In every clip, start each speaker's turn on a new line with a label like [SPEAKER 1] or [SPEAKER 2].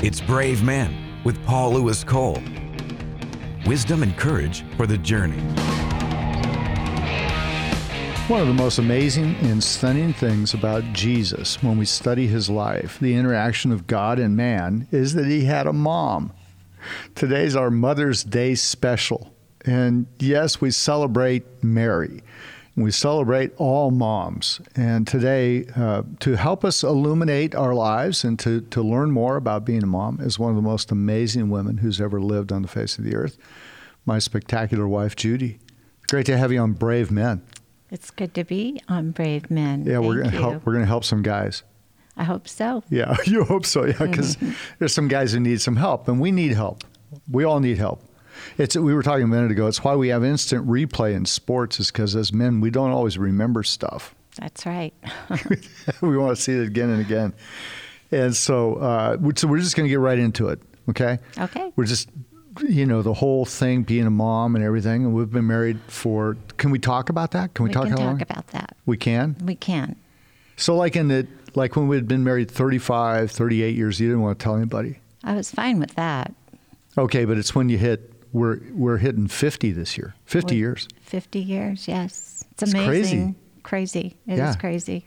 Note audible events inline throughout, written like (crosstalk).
[SPEAKER 1] It's Brave Men with Paul Louis Cole. Wisdom and courage for the journey.
[SPEAKER 2] One of the most amazing and stunning things about Jesus when we study his life, the interaction of God and man, is that he had a mom. Today's our Mother's Day special. And yes, we celebrate Mary. We celebrate all moms. And today, uh, to help us illuminate our lives and to, to learn more about being a mom, is one of the most amazing women who's ever lived on the face of the earth, my spectacular wife, Judy. Great to have you on Brave Men.
[SPEAKER 3] It's good to be on Brave Men.
[SPEAKER 2] Yeah, we're gonna help. We're gonna help some guys.
[SPEAKER 3] I hope so.
[SPEAKER 2] Yeah, (laughs) you hope so. Yeah, because (laughs) there's some guys who need some help, and we need help. We all need help. It's we were talking a minute ago. It's why we have instant replay in sports, is because as men we don't always remember stuff.
[SPEAKER 3] That's right. (laughs) (laughs)
[SPEAKER 2] we want to see it again and again. And so, uh, so we're just going to get right into it. Okay.
[SPEAKER 3] Okay.
[SPEAKER 2] We're just, you know, the whole thing, being a mom and everything. And we've been married for. Can we talk about that? Can we,
[SPEAKER 3] we
[SPEAKER 2] talk
[SPEAKER 3] can
[SPEAKER 2] how
[SPEAKER 3] talk
[SPEAKER 2] long?
[SPEAKER 3] about that.
[SPEAKER 2] we can.
[SPEAKER 3] We can.
[SPEAKER 2] So, like in the like when we had been married 35, 38 years, you didn't want to tell anybody.
[SPEAKER 3] I was fine with that.
[SPEAKER 2] Okay, but it's when you hit we're we're hitting 50 this year. 50
[SPEAKER 3] We-
[SPEAKER 2] years.
[SPEAKER 3] 50 years, yes. It's
[SPEAKER 2] It's crazy.
[SPEAKER 3] amazing. Crazy. It is
[SPEAKER 2] Yeah.
[SPEAKER 3] crazy.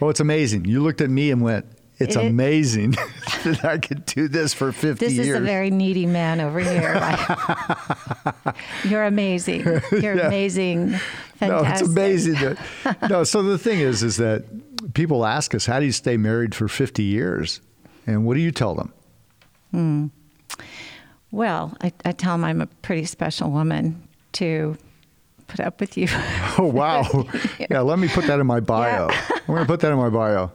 [SPEAKER 2] Oh, it's amazing. You looked at me and went, "It's
[SPEAKER 3] It-
[SPEAKER 2] amazing (laughs) that I could do this for 50
[SPEAKER 3] This
[SPEAKER 2] years."
[SPEAKER 3] This is a very needy man over here. (laughs) (laughs) You're amazing. You're
[SPEAKER 2] Yeah.
[SPEAKER 3] amazing. Fantastic.
[SPEAKER 2] No, it's amazing. That, no, so the thing is, is that people ask us, "How do you stay married for 50 years?" And what do you tell them? Hmm.
[SPEAKER 3] Well, I, I tell him I'm a pretty special woman to put up with you. (laughs)
[SPEAKER 2] Oh wow! yeah, let me put that in my bio. I'm going to put that in my bio.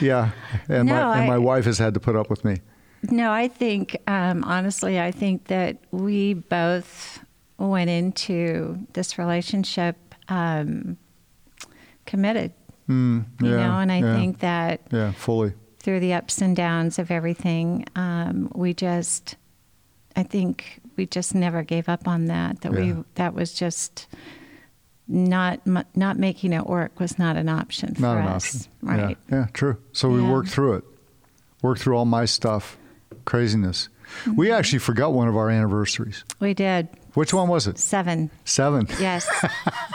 [SPEAKER 2] Yeah, and
[SPEAKER 3] No,
[SPEAKER 2] my and my
[SPEAKER 3] I-
[SPEAKER 2] wife has had to put up with me.
[SPEAKER 3] No, I think um, honestly, I think that we both went into this relationship um, committed.
[SPEAKER 2] Mm,
[SPEAKER 3] You
[SPEAKER 2] yeah,
[SPEAKER 3] know, and I
[SPEAKER 2] yeah,
[SPEAKER 3] think that
[SPEAKER 2] yeah, fully.
[SPEAKER 3] through the ups and downs of everything, um, we just, I think we just never gave up on that. That
[SPEAKER 2] Yeah.
[SPEAKER 3] we that was just not not making it work was not an option for
[SPEAKER 2] Not an
[SPEAKER 3] us.
[SPEAKER 2] option.
[SPEAKER 3] Right.
[SPEAKER 2] Yeah, yeah, true. So we worked through it. Worked through all my stuff, craziness.
[SPEAKER 3] Mm-hmm.
[SPEAKER 2] We actually forgot one of our anniversaries.
[SPEAKER 3] We did
[SPEAKER 2] Which one was it?
[SPEAKER 3] seven.
[SPEAKER 2] Seven.
[SPEAKER 3] Yes.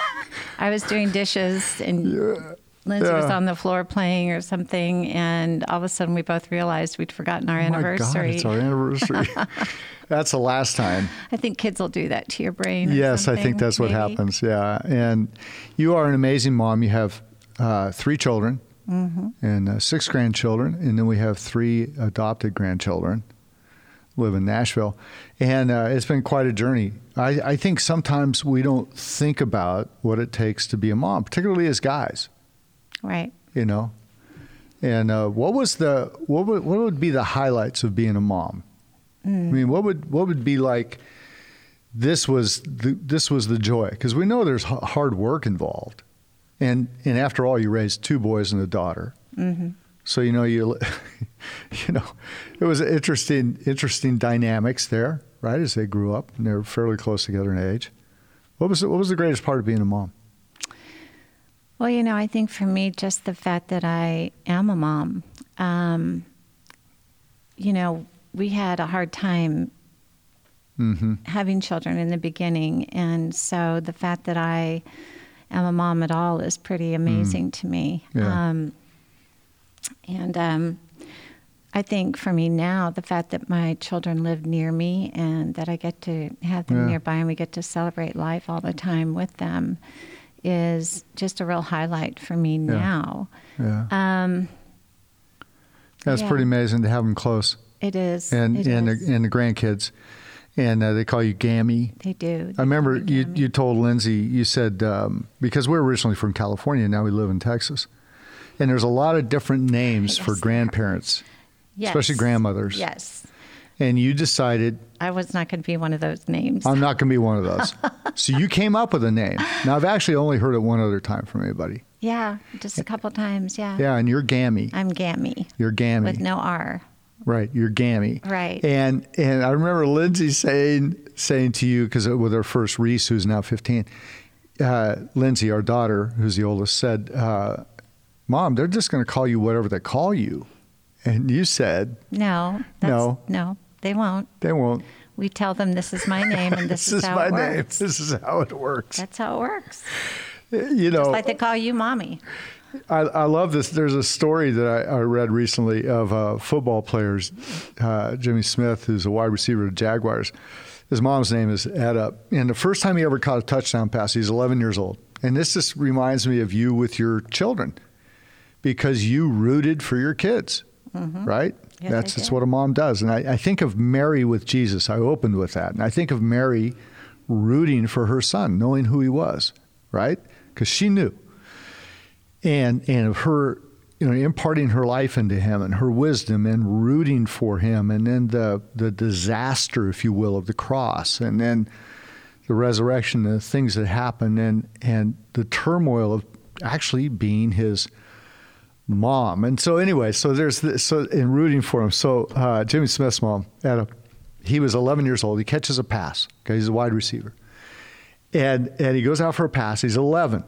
[SPEAKER 3] (laughs) I was doing dishes and Lindsay was on the floor playing or something, and all of a sudden we both realized we'd forgotten our
[SPEAKER 2] Oh my God,
[SPEAKER 3] anniversary.
[SPEAKER 2] it's our anniversary. (laughs) that's the last time.
[SPEAKER 3] I think kids will do that to your brain.
[SPEAKER 2] Yes, I think that's what happens. Yeah, and you are an amazing mom. You have uh, three children
[SPEAKER 3] Mm-hmm.
[SPEAKER 2] and uh, six grandchildren, and then we have three adopted grandchildren. Live in Nashville, and uh, it's been quite a journey. I, I think sometimes we don't think about what it takes to be a mom, particularly as guys.
[SPEAKER 3] Right.
[SPEAKER 2] You know, and uh, what was the what would what would be the highlights of being a mom? I mean, what would what would be like? This was the, this was the joy because we know there's h- hard work involved, and and after all, you raised two boys and a daughter.
[SPEAKER 3] Mm-hmm.
[SPEAKER 2] So you know you (laughs) you know it was interesting interesting dynamics there, right? As they grew up and they were fairly close together in age. What was the, what was the greatest part of being a mom?
[SPEAKER 3] Well, you know, I think for me, just the fact that I am a mom, um, you know, we had a hard time
[SPEAKER 2] Mm-hmm.
[SPEAKER 3] having children in the beginning. And so the fact that I am a mom at all is pretty amazing to me.
[SPEAKER 2] Mm. Yeah.
[SPEAKER 3] Um, and um, I think for me now, the fact that my children live near me and that I get to have them
[SPEAKER 2] Yeah.
[SPEAKER 3] nearby and we get to celebrate life all the time with them is just a real highlight for me now.
[SPEAKER 2] Yeah,
[SPEAKER 3] Um,
[SPEAKER 2] that's
[SPEAKER 3] yeah.
[SPEAKER 2] pretty amazing to have them close.
[SPEAKER 3] it is.
[SPEAKER 2] and
[SPEAKER 3] it
[SPEAKER 2] and
[SPEAKER 3] is.
[SPEAKER 2] the, and the grandkids, and uh, they call you Gammy.
[SPEAKER 3] they do.
[SPEAKER 2] I remember you you told Lindsay you said um, because we're originally from California, now we live in Texas, and there's a lot of different names for
[SPEAKER 3] Yes, are.
[SPEAKER 2] grandparents,
[SPEAKER 3] Yes.
[SPEAKER 2] especially grandmothers.
[SPEAKER 3] Yes.
[SPEAKER 2] and you decided
[SPEAKER 3] I was not going to be one of those names.
[SPEAKER 2] I'm not going to be one of those. (laughs) so you came up with a name. Now I've actually only heard it one other time from anybody.
[SPEAKER 3] yeah, just a couple times. Yeah.
[SPEAKER 2] Yeah, and you're Gammy.
[SPEAKER 3] I'm Gammy
[SPEAKER 2] You're Gammy.
[SPEAKER 3] with no R.
[SPEAKER 2] Right, you're gammy.
[SPEAKER 3] Right.
[SPEAKER 2] And and I remember Lindsay saying saying to you because with her first Reese, who's now 15, uh, Lindsay, our daughter, who's the oldest, said, uh, "Mom, they're just going to call you whatever they call you." And you said
[SPEAKER 3] No. that's-
[SPEAKER 2] No.
[SPEAKER 3] No, they won't.
[SPEAKER 2] they won't.
[SPEAKER 3] We tell them this is my (laughs) name and this,
[SPEAKER 2] This is
[SPEAKER 3] how
[SPEAKER 2] my
[SPEAKER 3] it
[SPEAKER 2] name.
[SPEAKER 3] works.
[SPEAKER 2] This is how it works.
[SPEAKER 3] That's how it works.
[SPEAKER 2] you know,
[SPEAKER 3] It's like they call you mommy.
[SPEAKER 2] I, I love this. There's a story that I, I read recently of uh, football players. Uh, Jimmy Smith, who's a wide receiver of the Jaguars, his mom's name is Etta. And the first time he ever caught a touchdown pass, he's 11 years old. And this just reminds me of you with your children because you rooted for your kids, right?
[SPEAKER 3] Yes,
[SPEAKER 2] that's that's what a mom does. And I, I think of Mary with Jesus. I opened with that. And I think of Mary rooting for her son, knowing who he was, right? Because she knew and and of her you know imparting her life into him and her wisdom and rooting for him and then the the disaster if you will of the cross and then the resurrection the things that happen and and the turmoil of actually being his mom and so anyway so there's this so in rooting for him so uh, Jimmy Smith's mom Etta he was 11 years old he catches a pass okay he's a wide receiver and and he goes out for a pass. He's 11,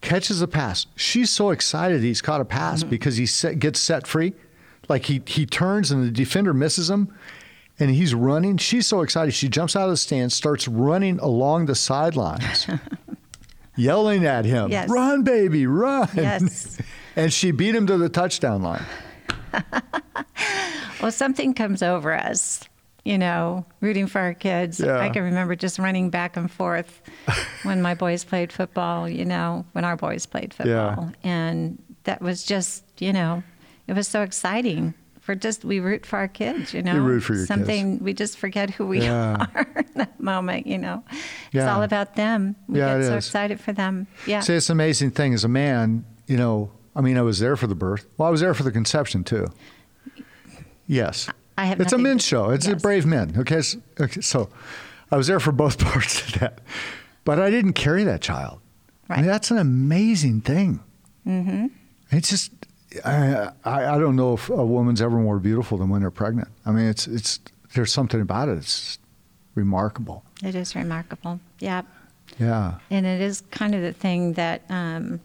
[SPEAKER 2] catches a pass. She's so excited he's caught a pass because he set, gets set free. Like he he turns and the defender misses him, and he's running. She's so excited she jumps out of the stand, starts running along the sidelines, (laughs) yelling at him,
[SPEAKER 3] Yes.
[SPEAKER 2] "Run, baby, run!"
[SPEAKER 3] Yes.
[SPEAKER 2] And she beat him to the touchdown line. (laughs)
[SPEAKER 3] Well, something comes over us, you know, rooting for our kids.
[SPEAKER 2] Yeah.
[SPEAKER 3] I can remember just running back and forth when my boys played football, you know, when our boys played
[SPEAKER 2] Yeah.
[SPEAKER 3] football. And that was just, you know, it was so exciting. For just we root for our kids, you know.
[SPEAKER 2] You root for your kids.
[SPEAKER 3] Something we just forget who we
[SPEAKER 2] Yeah. (laughs)
[SPEAKER 3] are in that moment, you know. It's
[SPEAKER 2] Yeah.
[SPEAKER 3] all about them. We
[SPEAKER 2] Yeah,
[SPEAKER 3] get so
[SPEAKER 2] is.
[SPEAKER 3] excited for them. Yeah.
[SPEAKER 2] See, it's an amazing thing as a man, you know, I mean, I was there for the birth. Well, I was there for the conception too. Yes.
[SPEAKER 3] I have
[SPEAKER 2] It's a men's show. It's a brave men. Okay. So, okay. So I was there for both (laughs) parts of that. But I didn't carry that child. I mean,
[SPEAKER 3] Right.
[SPEAKER 2] that's an amazing thing. Mm-hmm. It's just, I, I, I don't know if a woman's ever more beautiful than when they're pregnant. I mean, it's, it's, there's something about it. It's remarkable.
[SPEAKER 3] It is remarkable. Yeah.
[SPEAKER 2] Yeah.
[SPEAKER 3] And it is kind of the thing that, um,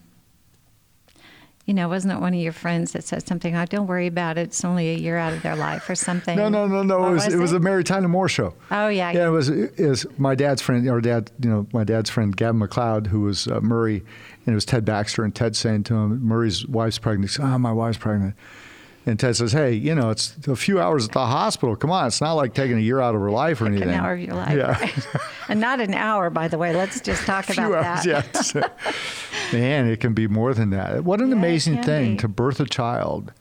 [SPEAKER 3] you know, wasn't it one of your friends that said something? Oh, don't worry about it. It's only a year out of their life or something.
[SPEAKER 2] No, no, no, no.
[SPEAKER 3] What
[SPEAKER 2] It was, it was a Mary Tyler Moore show.
[SPEAKER 3] Oh, yeah.
[SPEAKER 2] Yeah, it was it was my dad's friend, or dad, you know, my dad's friend Gavin MacLeod, who was uh, Murray, and it was Ted Baxter, and Ted saying to him, Murray's wife's pregnant. Said, oh, my wife's pregnant. And Ted says, hey, you know, it's a few hours at the hospital. Come on, it's not like taking a year out of her life or anything.
[SPEAKER 3] an hour of your life.
[SPEAKER 2] Yeah. (laughs)
[SPEAKER 3] and not an hour, by the way. Let's just talk
[SPEAKER 2] A (laughs) few
[SPEAKER 3] about
[SPEAKER 2] hours,
[SPEAKER 3] that.
[SPEAKER 2] yes. (laughs) Man, it can be more than that. What an
[SPEAKER 3] Yeah,
[SPEAKER 2] amazing thing
[SPEAKER 3] be.
[SPEAKER 2] to birth a child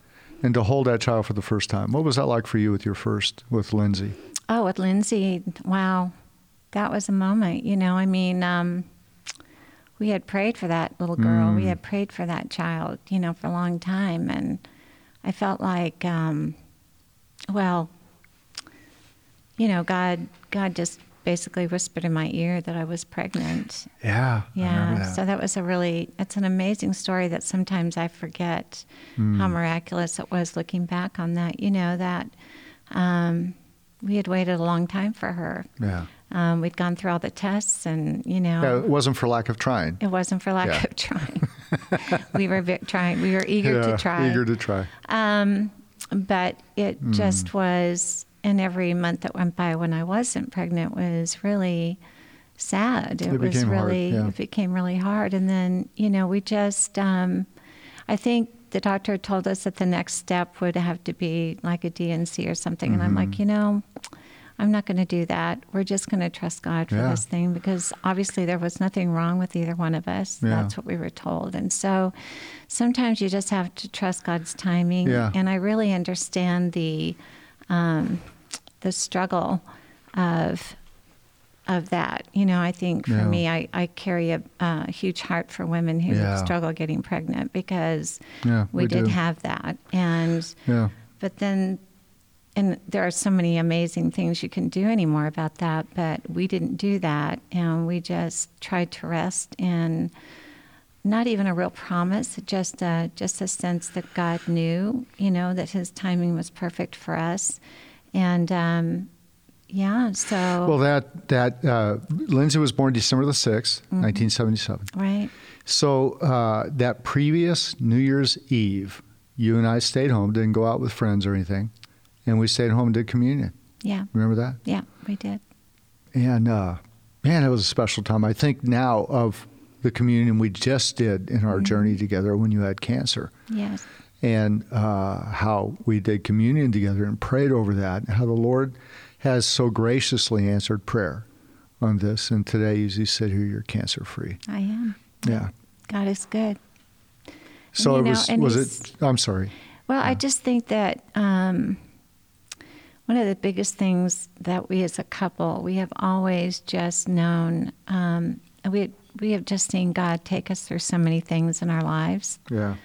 [SPEAKER 2] and to hold that child for the first time. What was that like for you with your first, with Lindsay?
[SPEAKER 3] Oh, with Lindsay, wow, that was a moment. You know, I mean, um, we had prayed for that little girl.
[SPEAKER 2] Mm.
[SPEAKER 3] We had prayed for that child, you know, for a long time, and I felt like, um, well, you know, God, God just basically whispered in my ear that I was pregnant.
[SPEAKER 2] Yeah.
[SPEAKER 3] Yeah,
[SPEAKER 2] that.
[SPEAKER 3] so that was a really, it's an amazing story that sometimes I forget
[SPEAKER 2] Hmm.
[SPEAKER 3] how miraculous it was looking back on that. You know, that um, we had waited a long time for her.
[SPEAKER 2] yeah.
[SPEAKER 3] Um, we'd gone through all the tests, and, you know,
[SPEAKER 2] Yeah, it wasn't for lack of trying.
[SPEAKER 3] it wasn't for lack
[SPEAKER 2] Yeah.
[SPEAKER 3] of trying. (laughs) we were trying, we were eager
[SPEAKER 2] Yeah,
[SPEAKER 3] to try.
[SPEAKER 2] Eager to try.
[SPEAKER 3] Um, but it
[SPEAKER 2] Hmm.
[SPEAKER 3] just was, and every month that went by when I wasn't pregnant was really sad. It,
[SPEAKER 2] It
[SPEAKER 3] was
[SPEAKER 2] became hard,
[SPEAKER 3] really,
[SPEAKER 2] yeah.
[SPEAKER 3] it became really hard. And then, you know, we just, um, I think the doctor told us that the next step would have to be like a D&C or something. And I'm
[SPEAKER 2] Mm-hmm.
[SPEAKER 3] like, you know, I'm not going to do that. We're just going to trust God for
[SPEAKER 2] Yeah.
[SPEAKER 3] this thing because obviously there was nothing wrong with either one of us.
[SPEAKER 2] Yeah.
[SPEAKER 3] That's what we were told. And so sometimes you just have to trust God's timing.
[SPEAKER 2] Yeah.
[SPEAKER 3] And I really understand the um, the struggle of of that. You know, I think for
[SPEAKER 2] Yeah.
[SPEAKER 3] me, I, I carry a, huge heart for women who
[SPEAKER 2] Yeah.
[SPEAKER 3] struggle getting pregnant because
[SPEAKER 2] Yeah,
[SPEAKER 3] we,
[SPEAKER 2] we
[SPEAKER 3] did
[SPEAKER 2] do.
[SPEAKER 3] have that. And
[SPEAKER 2] Yeah.
[SPEAKER 3] but then, and there are so many amazing things you can do anymore about that, but we didn't do that. And we just tried to rest in not even a real promise, just a, just a sense that God knew, you know, that his timing was perfect for us. And um, yeah, so,
[SPEAKER 2] Well, that that uh, Lindsay was born December the 6th,
[SPEAKER 3] Mm-hmm.
[SPEAKER 2] 1977.
[SPEAKER 3] right.
[SPEAKER 2] So uh, that previous New Year's Eve, you and I stayed home, didn't go out with friends or anything, and we stayed home and did communion.
[SPEAKER 3] Yeah.
[SPEAKER 2] Remember that?
[SPEAKER 3] Yeah, we did.
[SPEAKER 2] And uh, man, it was a special time. I think now of the communion we just did in our
[SPEAKER 3] Mm-hmm.
[SPEAKER 2] journey together when you had cancer,
[SPEAKER 3] Yes.
[SPEAKER 2] and uh, how we did communion together and prayed over that, and how the Lord has so graciously answered prayer on this. And today, as you sit here, you're cancer free.
[SPEAKER 3] I am.
[SPEAKER 2] Yeah.
[SPEAKER 3] God is good.
[SPEAKER 2] So
[SPEAKER 3] you
[SPEAKER 2] it
[SPEAKER 3] know,
[SPEAKER 2] was. Was it? I'm sorry.
[SPEAKER 3] Well, I just think that um, one of the biggest things that we as a couple, we have always just known, um, we, we have just seen God take us through so many things in our lives.
[SPEAKER 2] Yeah.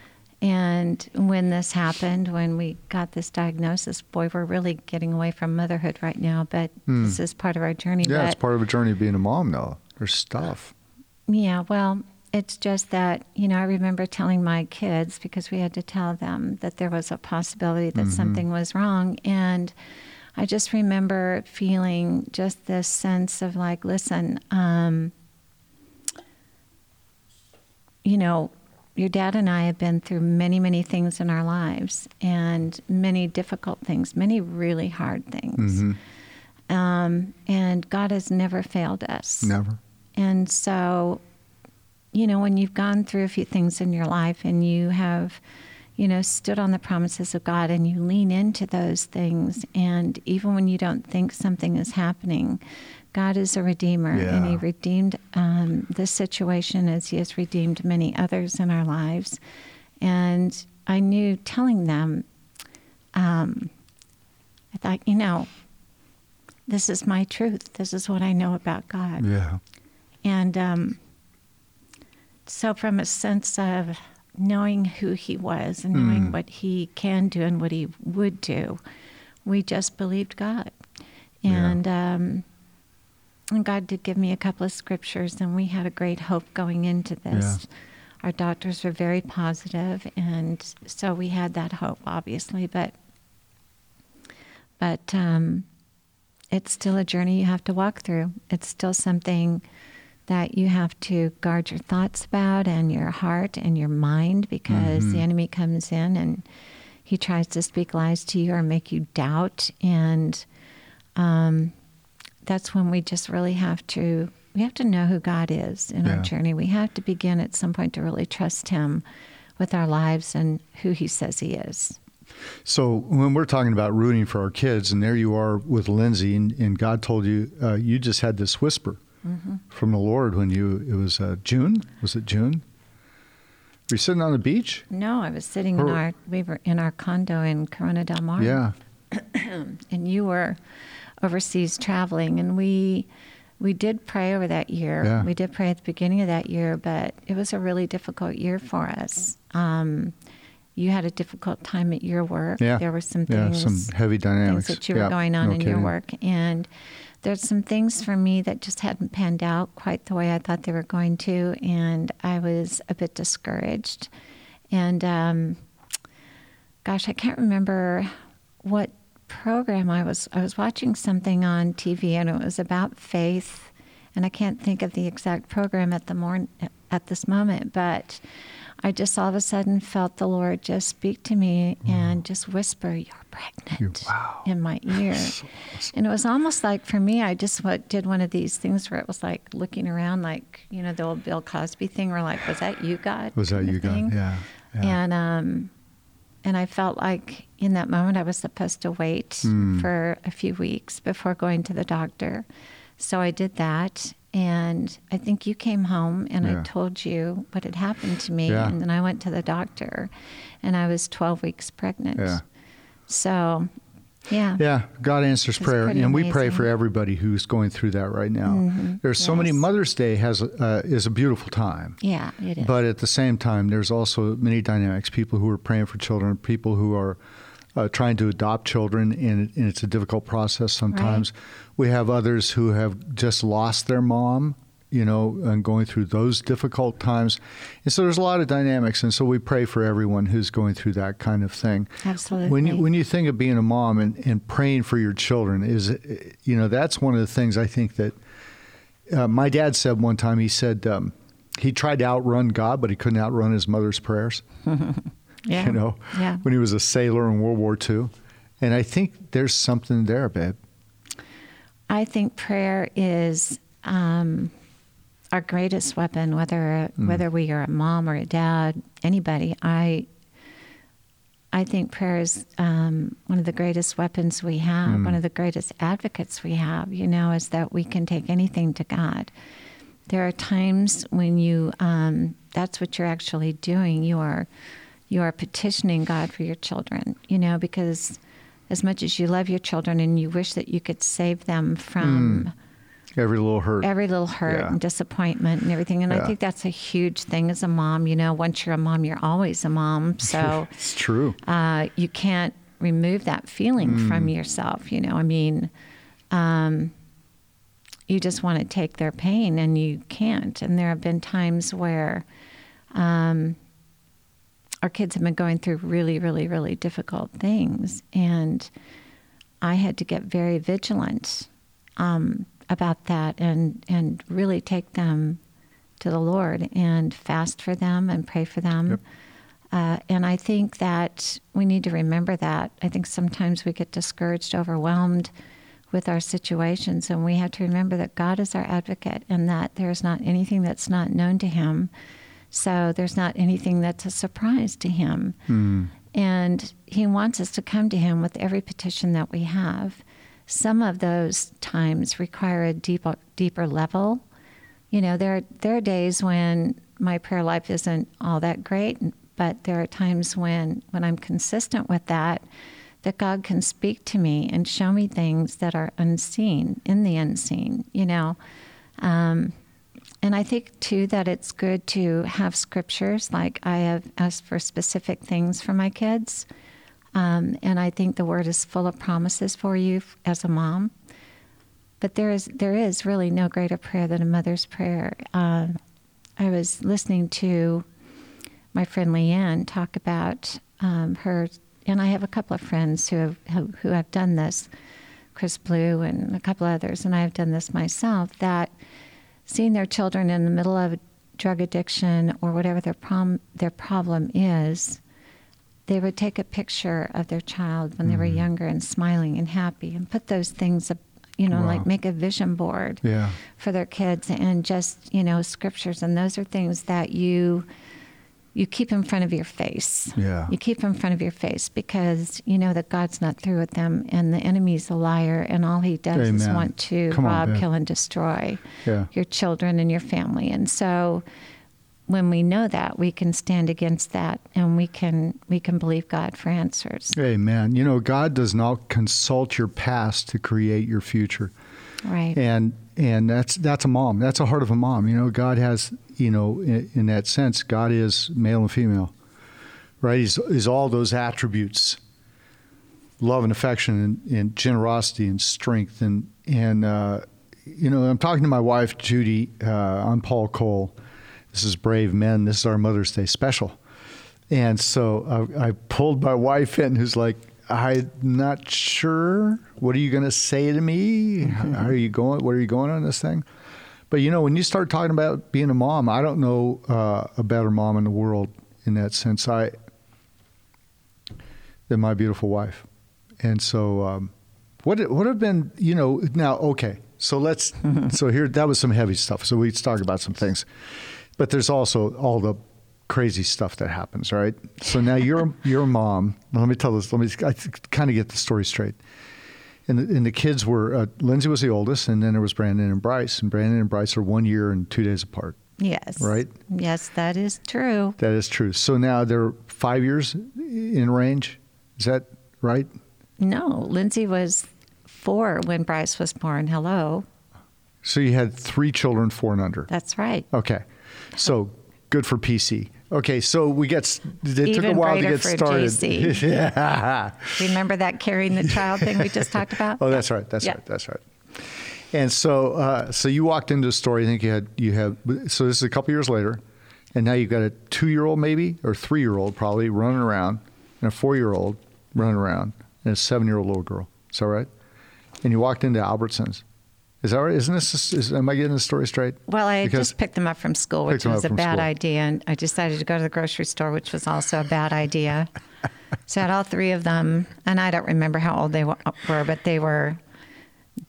[SPEAKER 3] And when this happened, when we got this diagnosis, boy, we're really getting away from motherhood right now, but this is part of our journey.
[SPEAKER 2] Hmm. Yeah,
[SPEAKER 3] but,
[SPEAKER 2] it's part of a journey of being a mom, though. There's stuff.
[SPEAKER 3] Yeah, well, it's just that, you know, I remember telling my kids because we had to tell them that there was a possibility that something was wrong. And I just remember feeling just this sense of like, listen, um, you know, your dad and I have been through many, many things in our lives and many difficult things, many really hard things. Um, and God has never failed us.
[SPEAKER 2] Never.
[SPEAKER 3] And so, you know, when you've gone through a few things in your life and you have, you know, stood on the promises of God and you lean into those things, and even when you don't think something is happening, God is a redeemer, and He redeemed um, this situation as He has redeemed many others in our lives. And I knew telling them, um, I thought, you know, this is my truth. This is what I know about God.
[SPEAKER 2] Yeah.
[SPEAKER 3] And um, so, from a sense of knowing who he was and knowing
[SPEAKER 2] Mm.
[SPEAKER 3] what he can do and what he would do, we just believed God.
[SPEAKER 2] Yeah.
[SPEAKER 3] And, um, and God did give me a couple of scriptures, and we had a great hope going into this. Our doctors were very positive, and so we had that hope, obviously. But, but um, it's still a journey you have to walk through. It's still something that you have to guard your thoughts about and your heart and your mind because the enemy comes in and he tries to speak lies to you or make you doubt. And um, that's when we just really have to we have to know who God is in
[SPEAKER 2] Yeah.
[SPEAKER 3] our journey. We have to begin at some point to really trust Him with our lives and who He says He is.
[SPEAKER 2] So when we're talking about rooting for our kids, and there you are with Lindsay, and, and God told you uh, you just had this whisper
[SPEAKER 3] Mm-hmm.
[SPEAKER 2] from the Lord when you it was uh, June. Was it June? Were you sitting on the beach?
[SPEAKER 3] No, I was sitting in our we were in our condo in Corona del Mar.
[SPEAKER 2] Yeah. (clears throat)
[SPEAKER 3] and you were overseas traveling and we we did pray over that year
[SPEAKER 2] Yeah.
[SPEAKER 3] we did pray at the beginning of that year but it was a really difficult year for us um, you had a difficult time at your work
[SPEAKER 2] Yeah.
[SPEAKER 3] there were some things, Yeah.
[SPEAKER 2] Some heavy dynamics.
[SPEAKER 3] things that you were going on
[SPEAKER 2] no
[SPEAKER 3] in your work and there's some things for me that just hadn't panned out quite the way I thought they were going to and I was a bit discouraged. And um, gosh I can't remember what program I was I was watching something on TV and it was about faith and I can't think of the exact program at the morn at this moment but I just all of a sudden felt the Lord just speak to me and just whisper you're pregnant
[SPEAKER 2] wow.
[SPEAKER 3] in my (laughs) ear and it was almost like for me I just what did one of these things where it was like looking around like you know the old Bill Cosby thing where like was that you God
[SPEAKER 2] Was that you, God? Yeah. yeah.
[SPEAKER 3] And um, and I felt like in that moment I was supposed to wait
[SPEAKER 2] Hmm.
[SPEAKER 3] for a few weeks before going to the doctor. So I did that, and I think you came home and
[SPEAKER 2] Yeah.
[SPEAKER 3] I told you what had happened to me,
[SPEAKER 2] Yeah.
[SPEAKER 3] and then I went to the doctor, and I was 12 weeks pregnant.
[SPEAKER 2] Yeah.
[SPEAKER 3] So, yeah.
[SPEAKER 2] Yeah, God answers prayer, and we pray for everybody who's going through that right now.
[SPEAKER 3] Mhm,
[SPEAKER 2] There's so many. Mother's Day has uh, is a beautiful time,
[SPEAKER 3] Yeah, it is.
[SPEAKER 2] but at the same time, there's also many dynamics. People who are praying for children, people who are uh, trying to adopt children, and, and it's a difficult process sometimes. We have others who have just lost their mom, you know, and going through those difficult times. And so there's a lot of dynamics, and so we pray for everyone who's going through that kind of thing.
[SPEAKER 3] Absolutely.
[SPEAKER 2] When you when you think of being a mom and, and praying for your children, is you know that's one of the things I think that uh, my dad said one time. He said um, he tried to outrun God, but he couldn't outrun his mother's prayers. (laughs)
[SPEAKER 3] Yeah.
[SPEAKER 2] You know,
[SPEAKER 3] Yeah.
[SPEAKER 2] when he was a sailor in World War II, and I think there's something there, babe.
[SPEAKER 3] I think prayer is um, our greatest weapon, whether whether we are a mom or a dad, anybody. I I think prayer is um, one of the greatest weapons we have, one of the greatest advocates we have. You know, is that we can take anything to God. There are times when you um, that's what you're actually doing. You are you are petitioning God for your children. You know, because as much as you love your children and you wish that you could save them from
[SPEAKER 2] Every little hurt.
[SPEAKER 3] every little hurt
[SPEAKER 2] Yeah.
[SPEAKER 3] and disappointment and everything. And
[SPEAKER 2] Yeah.
[SPEAKER 3] I think that's a huge thing as a mom. You know, once you're a mom, you're always a mom. (laughs) So
[SPEAKER 2] it's true.
[SPEAKER 3] uh, you can't remove that feeling from yourself. You know, I mean, um, you just want to take their pain and you can't. And there have been times where um, our kids have been going through really, really, really difficult things. And I had to get very vigilant um, about that and, and really take them to the Lord and fast for them and pray for them.
[SPEAKER 2] Yep.
[SPEAKER 3] Uh, and I think that we need to remember that. I think sometimes we get discouraged, overwhelmed with our situations, and we have to remember that God is our advocate and that there's not anything that's not known to Him. So there's not anything that's a surprise to Him. And He wants us to come to Him with every petition that we have. Some of those times require a deeper, deeper level. You know, there are, there are days when my prayer life isn't all that great, but there are times when when I'm consistent with that, that God can speak to me and show me things that are unseen in the unseen. You know, um, and I think too that it's good to have scriptures. Like I have asked for specific things for my kids, um, and I think the Word is full of promises for you as a mom. But there is there is really no greater prayer than a mother's prayer. Uh, I was listening to my friend Leanne talk about um, her, and I have a couple of friends who have who, who have done this, Chris Blue and a couple others, and I have done this myself. That seeing their children in the middle of drug addiction or whatever their prom their problem is, they would take a picture of their child when they were mm-hmm. younger and smiling and happy, and put those things, up, you know,
[SPEAKER 2] Wow.
[SPEAKER 3] like make a vision board
[SPEAKER 2] Yeah.
[SPEAKER 3] for their kids and just you know scriptures and those are things that you you keep in front of your face
[SPEAKER 2] Yeah.
[SPEAKER 3] you keep in front of your face because you know that god's not through with them and the enemy's a liar and all he does is want to
[SPEAKER 2] Come
[SPEAKER 3] rob
[SPEAKER 2] babe.
[SPEAKER 3] kill and destroy
[SPEAKER 2] Yeah.
[SPEAKER 3] your children and your family and so when we know that we can stand against that and we can we can believe god for answers
[SPEAKER 2] Amen. You know, God does not consult your past to create your future.
[SPEAKER 3] right
[SPEAKER 2] and and that's that's a mom. That's a heart of a mom. You know, God has you know in, in that sense, God is male and female, right? He's is all those attributes, love and affection and, and generosity and strength and and uh, you know, I'm talking to my wife Judy. Uh, I'm Paul Cole. This is Brave Men. This is our Mother's Day special. And so I, I pulled my wife in, who's like, I'm not sure. What are you going to say to me? Are you going? What are you going on this thing? But you know, when you start talking about being a mom, I don't know uh, a better mom in the world in that sense. I than my beautiful wife. And so, um, what what have been you know now? Okay, so let's (laughs) so here that was some heavy stuff. So we talk about some things, but there's also all the crazy stuff that happens, right? So now you're (laughs) you're a mom. Let me tell this. Let me kind of get the story straight. And the, and the kids were uh, Lindsay was the oldest, and then there was Brandon and Bryce. And Brandon and Bryce are one year and two days apart.
[SPEAKER 3] yes
[SPEAKER 2] Right.
[SPEAKER 3] yes that is true
[SPEAKER 2] That is true. So now they're five years in range. Is that right?
[SPEAKER 3] No, Lindsay was four when Bryce was born. Hello.
[SPEAKER 2] So you had three children, four and under.
[SPEAKER 3] That's right.
[SPEAKER 2] Okay. So good for PC. Okay, so we get. s- It took a while to get started.
[SPEAKER 3] JC. (laughs)
[SPEAKER 2] yeah.
[SPEAKER 3] Remember that carrying the child thing we just talked about? (laughs)
[SPEAKER 2] Oh, that's right. That's
[SPEAKER 3] Yeah.
[SPEAKER 2] right. That's right. And so, uh, so you walked into the store. I think you had you had. So this is a couple years later, and now you've got a two-year-old maybe or three-year-old probably running around, and a four-year-old running around, and a seven-year-old little girl. Is that right? And you walked into Albertsons, Is that right? Isn't this? Is, am I getting the story straight?
[SPEAKER 3] Well, I just picked them up from school, which was a bad
[SPEAKER 2] school.
[SPEAKER 3] idea, and I decided to go to the grocery store, which was also a bad idea. (laughs) so I had all three of them, and I don't remember how old they were, but they were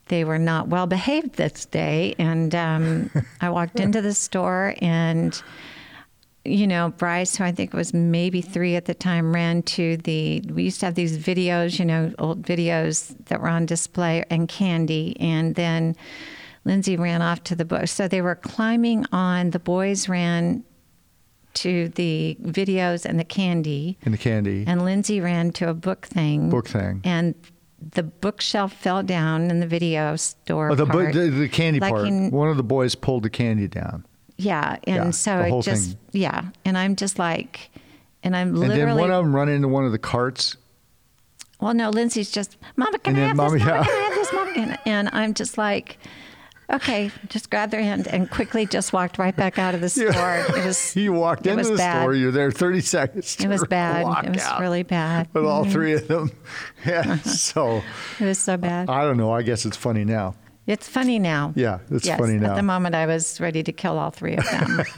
[SPEAKER 3] they were not well behaved this day. And um, (laughs) I walked into the store, and you know, Bryce, who I think was maybe three at the time, ran to the. We used to have these videos, you know, old videos that were on display, and candy. And then Lindsay ran off to the bush. So they were climbing on. The boys ran to the videos and the candy,
[SPEAKER 2] And the candy
[SPEAKER 3] and Lindsay ran to a book thing.
[SPEAKER 2] book thing.
[SPEAKER 3] And the bookshelf fell down in the video store.
[SPEAKER 2] Oh, the, book,
[SPEAKER 3] part.
[SPEAKER 2] the the candy
[SPEAKER 3] Like
[SPEAKER 2] part.
[SPEAKER 3] in-
[SPEAKER 2] One of the boys pulled the candy down,
[SPEAKER 3] Yeah, and
[SPEAKER 2] Yeah,
[SPEAKER 3] so it just
[SPEAKER 2] thing.
[SPEAKER 3] yeah, and I'm just like, and I'm
[SPEAKER 2] and
[SPEAKER 3] literally
[SPEAKER 2] then one of them run into one of the carts.
[SPEAKER 3] well, no, Lindsay's just Mama, can I have
[SPEAKER 2] Mama-
[SPEAKER 3] this? Mama,
[SPEAKER 2] yeah.
[SPEAKER 3] can I have this? Mama, can (laughs) I? and I'm just like, okay, just grab their hand and quickly just walked right back out of the (laughs) store.
[SPEAKER 2] Yeah.
[SPEAKER 3] It was (laughs)
[SPEAKER 2] You walked into the
[SPEAKER 3] bad.
[SPEAKER 2] store. You're there 30 seconds.
[SPEAKER 3] it was bad. It was really bad.
[SPEAKER 2] With all three of them. Yeah. Uh-huh. so
[SPEAKER 3] It was so bad.
[SPEAKER 2] I don't know. I guess it's funny now.
[SPEAKER 3] It's funny now.
[SPEAKER 2] Yeah, it's
[SPEAKER 3] yes,
[SPEAKER 2] funny now.
[SPEAKER 3] At the moment, I was ready to kill all three of them. (laughs)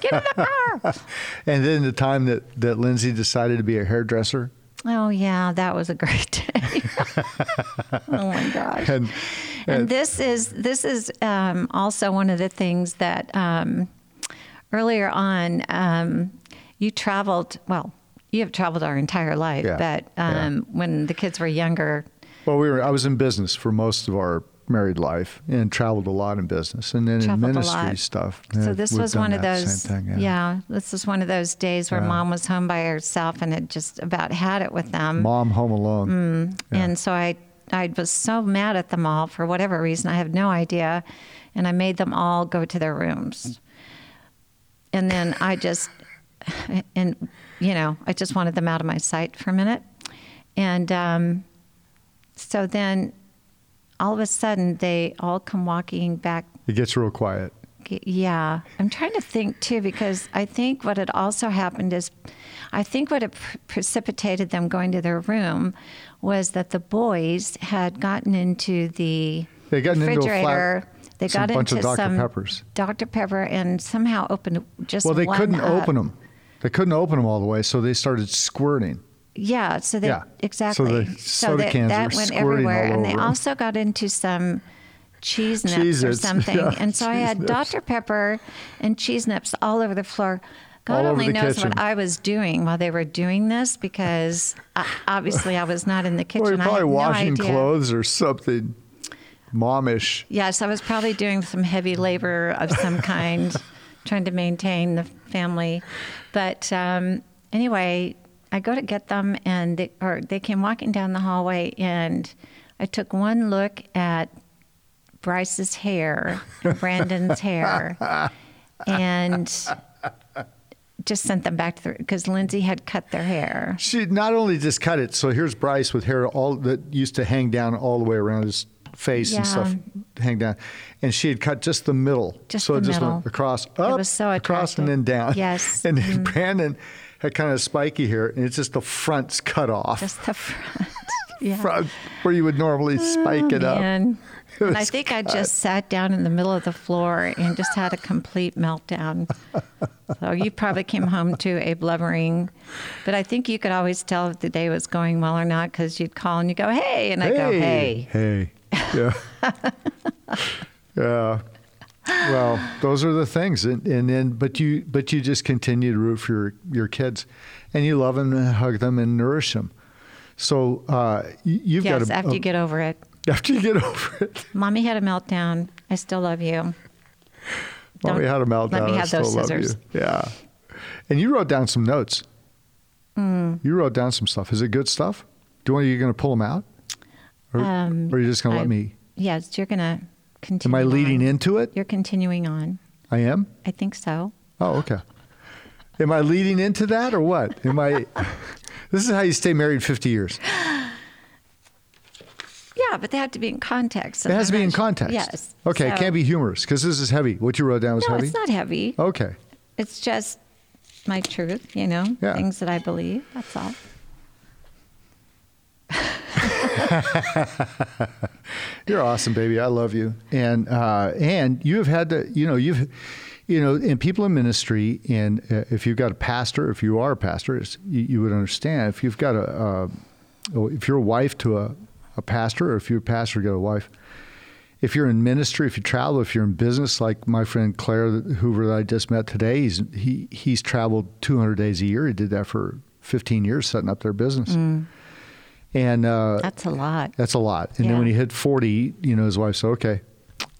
[SPEAKER 3] Get in the car.
[SPEAKER 2] And then the time that, that Lindsay decided to be a hairdresser.
[SPEAKER 3] Oh yeah, that was a great day. (laughs) oh my gosh.
[SPEAKER 2] And,
[SPEAKER 3] and
[SPEAKER 2] and
[SPEAKER 3] this is this is um, also one of the things that um, earlier on um, you traveled. Well, you have traveled our entire life,
[SPEAKER 2] Yeah,
[SPEAKER 3] but
[SPEAKER 2] yeah.
[SPEAKER 3] um, when the kids were younger,
[SPEAKER 2] well, we were. I was in business for most of our married life and traveled a lot in business and then in
[SPEAKER 3] traveled a
[SPEAKER 2] ministry stuff.
[SPEAKER 3] So
[SPEAKER 2] Yeah,
[SPEAKER 3] this was one of those.
[SPEAKER 2] Thing,
[SPEAKER 3] yeah. this was one of those days where
[SPEAKER 2] Yeah.
[SPEAKER 3] mom was home by herself and had just about had it with them.
[SPEAKER 2] Mom home alone. Yeah.
[SPEAKER 3] And so I, I was so mad at them all for whatever reason. I have no idea. And I made them all go to their rooms. And then I just, (sighs) and, you know, I just wanted them out of my sight for a minute. And um, so then all of a sudden they all come walking back
[SPEAKER 2] It gets real quiet.
[SPEAKER 3] yeah, I'm trying to think too because I think what had also happened is, I think what had pre- precipitated them going to their room was that the boys had gotten into the
[SPEAKER 2] They gotten into a flat-
[SPEAKER 3] refrigerator. they got
[SPEAKER 2] bunch of
[SPEAKER 3] into
[SPEAKER 2] Dr.
[SPEAKER 3] some
[SPEAKER 2] Peppers.
[SPEAKER 3] Dr. Pepper and somehow opened just
[SPEAKER 2] Well, they couldn't
[SPEAKER 3] up.
[SPEAKER 2] open them. They couldn't open them all the way, so they started squirting.
[SPEAKER 3] Yeah, so they
[SPEAKER 2] Yeah.
[SPEAKER 3] exactly.
[SPEAKER 2] So the soda
[SPEAKER 3] that, that went everywhere, and they also got into some cheese nips or something.
[SPEAKER 2] yeah, (laughs)
[SPEAKER 3] and so I had
[SPEAKER 2] nips.
[SPEAKER 3] Dr. Pepper and cheese nips all over the floor. God
[SPEAKER 2] All
[SPEAKER 3] only knows
[SPEAKER 2] kitchen.
[SPEAKER 3] what I was doing while they were doing this because uh, obviously I was not in the kitchen.
[SPEAKER 2] Well, you're probably
[SPEAKER 3] no
[SPEAKER 2] washing
[SPEAKER 3] idea.
[SPEAKER 2] clothes or something momish.
[SPEAKER 3] Yes, I was probably doing some heavy labor of some kind, (laughs) trying to maintain the family. But um, anyway, I go to get them, and they, or they came walking down the hallway, and I took one look at Bryce's hair, and (laughs) Brandon's hair, and just sent them back to the because Lindsay had cut their hair.
[SPEAKER 2] She not only just cut it. So here's Bryce with hair all that used to hang down all the way around his face and stuff, hang down, and she had cut just the middle.
[SPEAKER 3] Just
[SPEAKER 2] so
[SPEAKER 3] the
[SPEAKER 2] it just
[SPEAKER 3] middle.
[SPEAKER 2] went across, up,
[SPEAKER 3] was so
[SPEAKER 2] across, and then down.
[SPEAKER 3] Yes. (laughs)
[SPEAKER 2] And then mm-hmm. Brandon had kind of spiky hair, and it's just the front's cut off.
[SPEAKER 3] Just the front. (laughs) yeah.
[SPEAKER 2] front where you would normally oh, spike it up. (laughs) It
[SPEAKER 3] And I think I just sat down in the middle of the floor and just had a complete meltdown. so you probably came home to a blubbering, but I think you could always tell if the day was going well or not because you'd call and you go, "Hey," and I go, "Hey."
[SPEAKER 2] Hey. Yeah. (laughs) yeah. Well, those are the things, and, and then but you but you just continue to root for your, your kids, and you love them and hug them and nourish them. So uh, you- you've
[SPEAKER 3] Yes,
[SPEAKER 2] got to
[SPEAKER 3] after you get over it.
[SPEAKER 2] after you get (laughs) over it.
[SPEAKER 3] Mommy had a meltdown. I still love you.
[SPEAKER 2] Mommy
[SPEAKER 3] Don't
[SPEAKER 2] had a meltdown.
[SPEAKER 3] Let me
[SPEAKER 2] I
[SPEAKER 3] have
[SPEAKER 2] still
[SPEAKER 3] those
[SPEAKER 2] love
[SPEAKER 3] scissors.
[SPEAKER 2] you. Yeah. And you wrote down some notes.
[SPEAKER 3] Mm.
[SPEAKER 2] You wrote down some stuff. Is it good stuff? Do you want you going to pull them out, or,
[SPEAKER 3] Um,
[SPEAKER 2] or are you just going to let me?
[SPEAKER 3] Yes, you're gonna continue.
[SPEAKER 2] Am I leading
[SPEAKER 3] on.
[SPEAKER 2] into it?
[SPEAKER 3] You're continuing on.
[SPEAKER 2] I am.
[SPEAKER 3] I think so.
[SPEAKER 2] Oh, okay. Am I leading into that or what? Am I? (laughs) this is how you stay married 50 years. (sighs)
[SPEAKER 3] Yeah, but they have to be in context.
[SPEAKER 2] It has to be in context.
[SPEAKER 3] Yes.
[SPEAKER 2] Okay, it can't be humorous because this is heavy. What you wrote down was
[SPEAKER 3] No,
[SPEAKER 2] heavy.
[SPEAKER 3] it's not heavy.
[SPEAKER 2] Okay.
[SPEAKER 3] It's just my truth, you know,
[SPEAKER 2] Yeah.
[SPEAKER 3] things that I believe. That's all. (laughs) (laughs)
[SPEAKER 2] You're awesome, baby. I love you. And uh, and you have had to, you know, you've, you know, and people in ministry, and uh, if you've got a pastor, if you are a pastor, you, you, would understand. If you've got a, uh, if you're a wife to a, a pastor, or if you're a pastor, got a wife. If you're in ministry, if you travel, if you're in business, like my friend Claire Hoover that I just met today, he's he he's traveled 200 days a year. He did that for 15 years, setting up their business. Mm. And uh,
[SPEAKER 3] that's a lot.
[SPEAKER 2] That's a lot. And yeah. then when he hit 40, you know, his wife said, "Okay,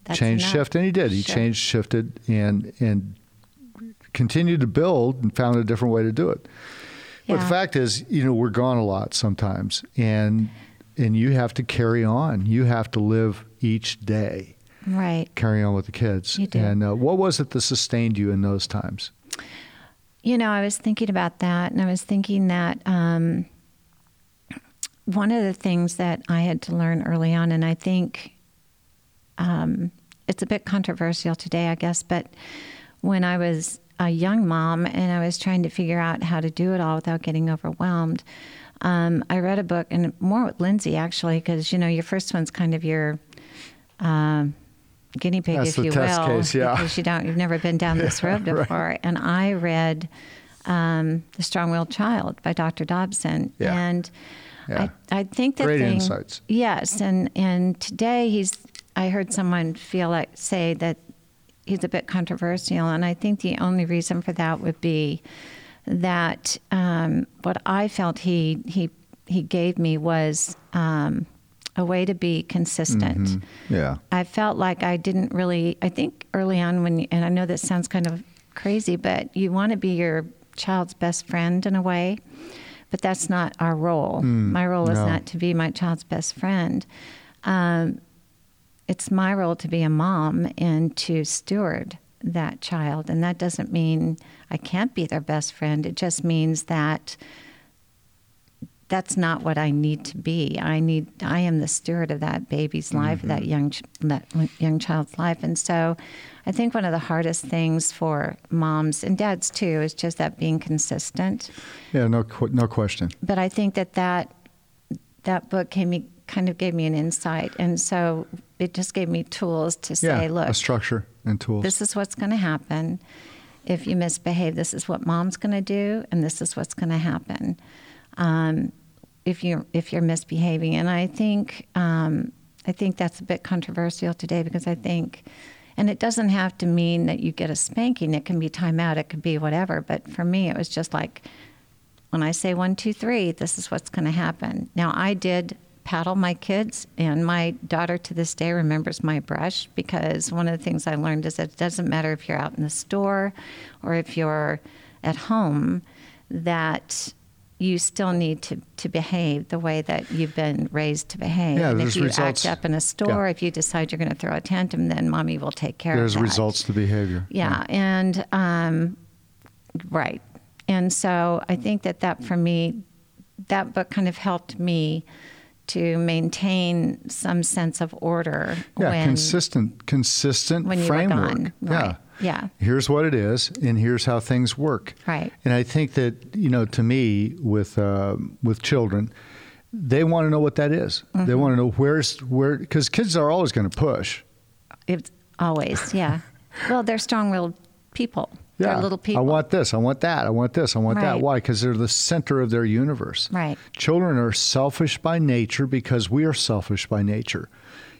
[SPEAKER 2] that's change, enough. shift," and he did. He sure. changed, shifted, and and continued to build and found a different way to do it. Yeah. But the fact is, you know, we're gone a lot sometimes, and and you have to carry on. You have to live each day.
[SPEAKER 3] Right.
[SPEAKER 2] Carry on with the kids.
[SPEAKER 3] You do.
[SPEAKER 2] And uh, what was it that sustained you in those times?
[SPEAKER 3] You know, I was thinking about that, and I was thinking that. Um, one of the things that I had to learn early on, and I think um, it's a bit controversial today, I guess, but when I was a young mom and I was trying to figure out how to do it all without getting overwhelmed, um, I read a book, and more with Lindsay actually, because you know your first one's kind of your uh, guinea pig,
[SPEAKER 2] That's
[SPEAKER 3] if you will,
[SPEAKER 2] case, yeah.
[SPEAKER 3] because you don't, you've never been down this (laughs) road before. right. And I read um, "The Strong-Willed Child" by Dr. Dobson,
[SPEAKER 2] yeah.
[SPEAKER 3] and yeah. I, I think that
[SPEAKER 2] great
[SPEAKER 3] thing,
[SPEAKER 2] insights.
[SPEAKER 3] Yes, and and today he's. I heard someone feel like say that he's a bit controversial, and I think the only reason for that would be that um, what I felt he he he gave me was. Um, a way to be consistent.
[SPEAKER 2] Mm-hmm. Yeah.
[SPEAKER 3] I felt like I didn't really, I think early on when, and I know this sounds kind of crazy, but you want to be your child's best friend in a way but that's not our role.
[SPEAKER 2] Mm,
[SPEAKER 3] my role
[SPEAKER 2] no.
[SPEAKER 3] is not to be my child's best friend. Um, it's my role to be a mom and to steward that child. And that doesn't mean I can't be their best friend. It just means that that's not what I need to be. I need I am the steward of that baby's life, mm-hmm. that young that young child's life. And so I think one of the hardest things for moms and dads too is just that being consistent.
[SPEAKER 2] Yeah, no, no question.
[SPEAKER 3] But I think that that that book came me kind of gave me an insight, and so it just gave me tools to say,
[SPEAKER 2] yeah,
[SPEAKER 3] look,
[SPEAKER 2] a structure and tools.
[SPEAKER 3] This is what's going to happen if you misbehave. This is what mom's going to do, and this is what's going to happen. Um, if you're if you're misbehaving, and I think um, I think that's a bit controversial today because I think and it doesn't have to mean that you get a spanking. It can be timeout, it could be whatever. But for me, it was just like, when I say one, two, three, this is what's going to happen. Now, I did paddle my kids, and my daughter to this day remembers my brush because one of the things I learned is that it doesn't matter if you're out in the store or if you're at home, that you still need to, to behave the way that you've been raised to behave.
[SPEAKER 2] Yeah,
[SPEAKER 3] and
[SPEAKER 2] there's
[SPEAKER 3] if you
[SPEAKER 2] results.
[SPEAKER 3] act up in a store,
[SPEAKER 2] Yeah.
[SPEAKER 3] if you decide you're going to throw a tantrum, then mommy will take care
[SPEAKER 2] There's
[SPEAKER 3] of that.
[SPEAKER 2] results to behavior.
[SPEAKER 3] Yeah, and um, right. And so I think that that for me, that book kind of helped me to maintain some sense of order
[SPEAKER 2] Yeah,
[SPEAKER 3] when
[SPEAKER 2] consistent, consistent
[SPEAKER 3] when
[SPEAKER 2] framework.
[SPEAKER 3] gone. Right. Yeah.
[SPEAKER 2] Here's what it is, and here's how things work.
[SPEAKER 3] Right.
[SPEAKER 2] And I think that you know, to me, with uh, with children, they want to know what that is. They
[SPEAKER 3] Mm-hmm.
[SPEAKER 2] want to know where's where because kids are always going to push.
[SPEAKER 3] It's always, yeah. well, they're strong-willed people.
[SPEAKER 2] Yeah,
[SPEAKER 3] They're little people.
[SPEAKER 2] I want this. I want that. I want this. I want that. Why? Because they're the center of their universe.
[SPEAKER 3] Right.
[SPEAKER 2] Children are selfish by nature because we are selfish by nature.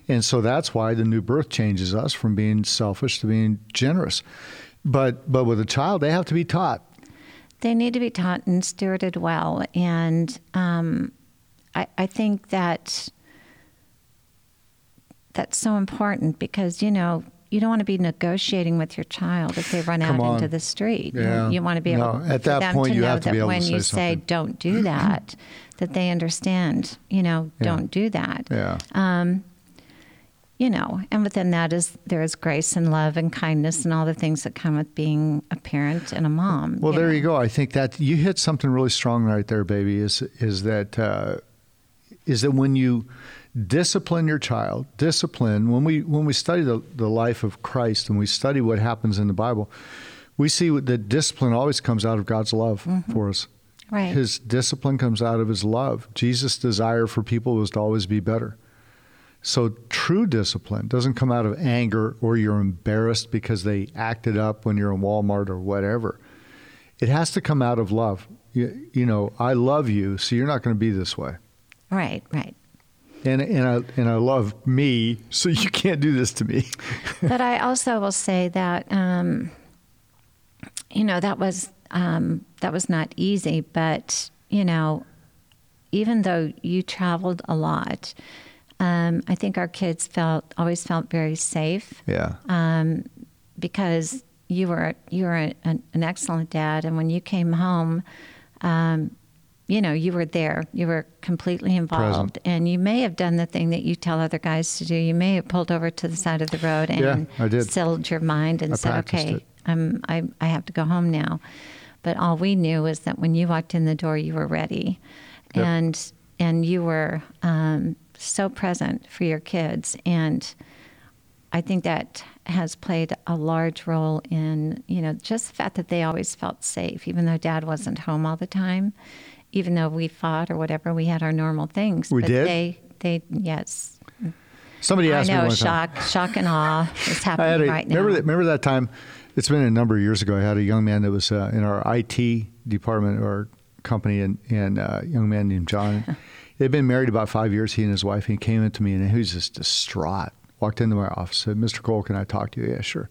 [SPEAKER 2] And so that's why the new birth changes us from being selfish to being generous. But but with a child, they have to be taught.
[SPEAKER 3] They need to be taught and stewarded well. And um, I, I think that that's so important because, you know, you don't want to be negotiating with your child if they run
[SPEAKER 2] Come
[SPEAKER 3] out
[SPEAKER 2] on.
[SPEAKER 3] into the street. You-
[SPEAKER 2] Yeah.
[SPEAKER 3] You, want to be
[SPEAKER 2] No,
[SPEAKER 3] able
[SPEAKER 2] at
[SPEAKER 3] for
[SPEAKER 2] that
[SPEAKER 3] them
[SPEAKER 2] point,
[SPEAKER 3] to
[SPEAKER 2] you
[SPEAKER 3] know
[SPEAKER 2] have to
[SPEAKER 3] that
[SPEAKER 2] be able to
[SPEAKER 3] when
[SPEAKER 2] say
[SPEAKER 3] you say don't do that, that they understand, you know,
[SPEAKER 2] Yeah.
[SPEAKER 3] don't do that.
[SPEAKER 2] Yeah.
[SPEAKER 3] Um, you know, and within that is there is grace and love and kindness and all the things that come with being a parent and a mom.
[SPEAKER 2] Well, there
[SPEAKER 3] know.
[SPEAKER 2] you go. I think that you hit something really strong right there, baby. Is is that uh, is that when you discipline your child, discipline when we when we study the, the life of Christ and we study what happens in the Bible, we see that discipline always comes out of God's love
[SPEAKER 3] Mm-hmm.
[SPEAKER 2] for us.
[SPEAKER 3] Right.
[SPEAKER 2] His discipline comes out of his love. Jesus' desire for people was to always be better. So true discipline doesn't come out of anger or you're embarrassed because they acted up when you're in Walmart or whatever. It has to come out of love. You, you know, I love you, so you're not going to be this way.
[SPEAKER 3] Right, right.
[SPEAKER 2] And and I and I love me, so (laughs) you can't do this to me. (laughs)
[SPEAKER 3] but I also will say that um, you know that was um, that was not easy. But you know, even though you traveled a lot, um, I think our kids felt always felt very safe.
[SPEAKER 2] Yeah.
[SPEAKER 3] Um, because you were you were an, an, excellent dad, and when you came home, um, you know you were there. You were completely involved,
[SPEAKER 2] Present.
[SPEAKER 3] and you may have done the thing that you tell other guys to do. You may have pulled over to the side of the road and
[SPEAKER 2] yeah, I did.
[SPEAKER 3] settled your mind and
[SPEAKER 2] I
[SPEAKER 3] said, "Okay,
[SPEAKER 2] it.
[SPEAKER 3] I'm, I I have to go home now." But all we knew was that when you walked in the door, you were ready,
[SPEAKER 2] Yep.
[SPEAKER 3] and and you were um, so present for your kids and. I think that has played a large role in, you know, just the fact that they always felt safe, even though dad wasn't home all the time, even though we fought or whatever, we had our normal things.
[SPEAKER 2] We
[SPEAKER 3] but
[SPEAKER 2] did?
[SPEAKER 3] They, they, yes.
[SPEAKER 2] Somebody
[SPEAKER 3] I
[SPEAKER 2] asked me
[SPEAKER 3] know,
[SPEAKER 2] one time.
[SPEAKER 3] shock, shock and awe is (laughs)
[SPEAKER 2] I had
[SPEAKER 3] happening
[SPEAKER 2] a,
[SPEAKER 3] right now.
[SPEAKER 2] remember that remember that time it's been a number of years ago i had a young man that was uh, in our it department or company and, and uh, a young man named john (laughs) they'd been married about five years he and his wife and he came into me and he was just distraught walked into my office said mr cole can i talk to you yeah sure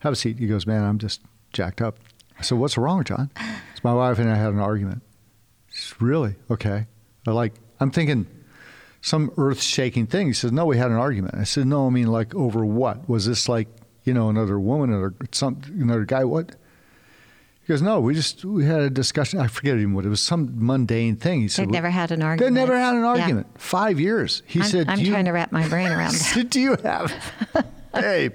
[SPEAKER 2] have a seat he goes man i'm just jacked up i said what's wrong john (laughs) it's my wife and i had an argument says, really okay I like i'm thinking some earth shaking thing. He says, No, we had an argument. I said, No, I mean, like, over what? Was this like, you know, another woman or some, another guy? What? He goes, No, we just, we had a discussion. I forget even what it was, some mundane thing. He said,
[SPEAKER 3] They've never had an argument.
[SPEAKER 2] They never had an
[SPEAKER 3] Yeah.
[SPEAKER 2] argument. Five years. He
[SPEAKER 3] I'm,
[SPEAKER 2] said,
[SPEAKER 3] I'm
[SPEAKER 2] "Do you-
[SPEAKER 3] trying to wrap my brain around (laughs) that.
[SPEAKER 2] do you have, (laughs) babe?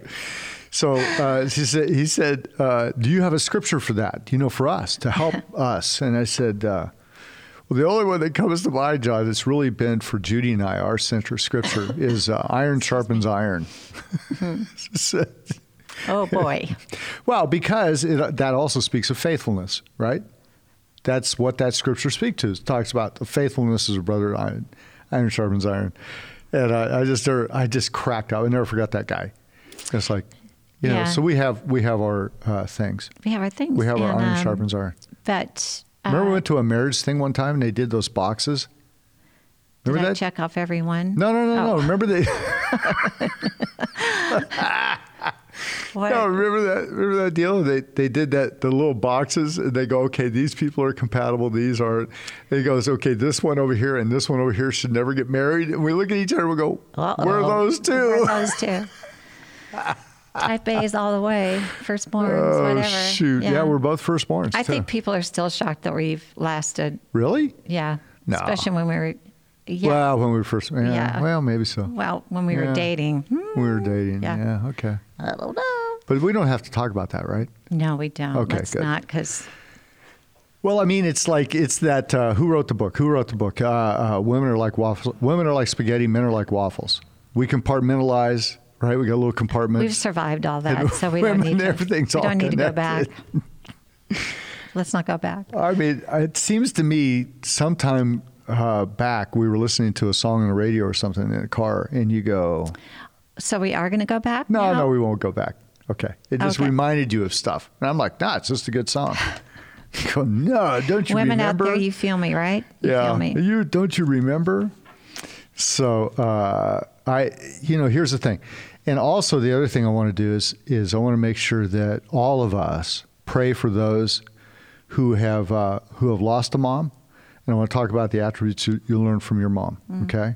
[SPEAKER 2] So uh, he said, he said uh, Do you have a scripture for that? You know, for us to help (laughs) us? And I said, uh, Well, the only one that comes to mind, John, that's really been for Judy and I, our center scripture, is uh, iron sharpens iron.
[SPEAKER 3] Oh, (laughs) boy.
[SPEAKER 2] well, because it, that also speaks of faithfulness, right? That's what that scripture speaks to. It talks about the faithfulness of a brother. Iron, iron sharpens iron, and I, I just I just cracked up. I never forgot that guy. It's like, you know. So we have we have our uh, things.
[SPEAKER 3] We have our things.
[SPEAKER 2] We have our iron
[SPEAKER 3] um,
[SPEAKER 2] sharpens iron.
[SPEAKER 3] But uh,
[SPEAKER 2] Remember we went to a marriage thing one time and they did those boxes.
[SPEAKER 3] did
[SPEAKER 2] Remember
[SPEAKER 3] I
[SPEAKER 2] that?
[SPEAKER 3] check off everyone?
[SPEAKER 2] No, no, no,
[SPEAKER 3] Oh.
[SPEAKER 2] no. Remember they? (laughs) (laughs) (laughs)
[SPEAKER 3] What?
[SPEAKER 2] No, remember that? Remember that deal? They they did that the little boxes, and they go, okay, these people are compatible. These aren't. And he goes, okay, this one over here and this one over here should never get married. And we look at each other, and we go,
[SPEAKER 3] Uh-oh.
[SPEAKER 2] where are those two?
[SPEAKER 3] Where are (laughs) those two? Type A's all the way. Firstborns,
[SPEAKER 2] oh
[SPEAKER 3] whatever.
[SPEAKER 2] shoot! Yeah. we're both firstborns.
[SPEAKER 3] I
[SPEAKER 2] too.
[SPEAKER 3] think people are still shocked that we've lasted.
[SPEAKER 2] really.
[SPEAKER 3] Yeah.
[SPEAKER 2] No.
[SPEAKER 3] Especially when we were. Yeah.
[SPEAKER 2] Well, when we were first, yeah,
[SPEAKER 3] Yeah.
[SPEAKER 2] Well, maybe so.
[SPEAKER 3] Well, when we
[SPEAKER 2] Yeah.
[SPEAKER 3] were dating. Hmm,
[SPEAKER 2] We were dating.
[SPEAKER 3] Yeah.
[SPEAKER 2] Yeah. Okay.
[SPEAKER 3] I don't know.
[SPEAKER 2] But we don't have to talk about that, right?
[SPEAKER 3] No, we don't.
[SPEAKER 2] Okay,
[SPEAKER 3] Let's
[SPEAKER 2] good.
[SPEAKER 3] not, because
[SPEAKER 2] Well, I mean, it's like it's that. Uh, who wrote the book? Who wrote the book? Uh, uh, women are like waffles. Women are like spaghetti. Men are like waffles. We compartmentalize, right? We got a little compartments.
[SPEAKER 3] we've survived all that, so we don't need to.
[SPEAKER 2] everything's
[SPEAKER 3] we
[SPEAKER 2] all
[SPEAKER 3] don't need to go back.
[SPEAKER 2] connected.
[SPEAKER 3] Let's not go back.
[SPEAKER 2] I mean, it seems to me sometime uh, back we were listening to a song on the radio or something in a car, and you go,
[SPEAKER 3] So we are going to go back.
[SPEAKER 2] "No,
[SPEAKER 3] now?
[SPEAKER 2] no, we won't go back." Okay, it just
[SPEAKER 3] Okay.
[SPEAKER 2] reminded you of stuff, and I'm like, "Nah, it's just a good song." you (laughs) go, "No, don't you remember?
[SPEAKER 3] Women
[SPEAKER 2] remember?"
[SPEAKER 3] out there, you feel me, right? You
[SPEAKER 2] yeah,
[SPEAKER 3] feel me.
[SPEAKER 2] you don't you remember? So uh, I, you know, here's the thing, and also the other thing I want to do is is I want to make sure that all of us pray for those who have uh, who have lost a mom, and I want to talk about the attributes you, you learn from your mom. Okay,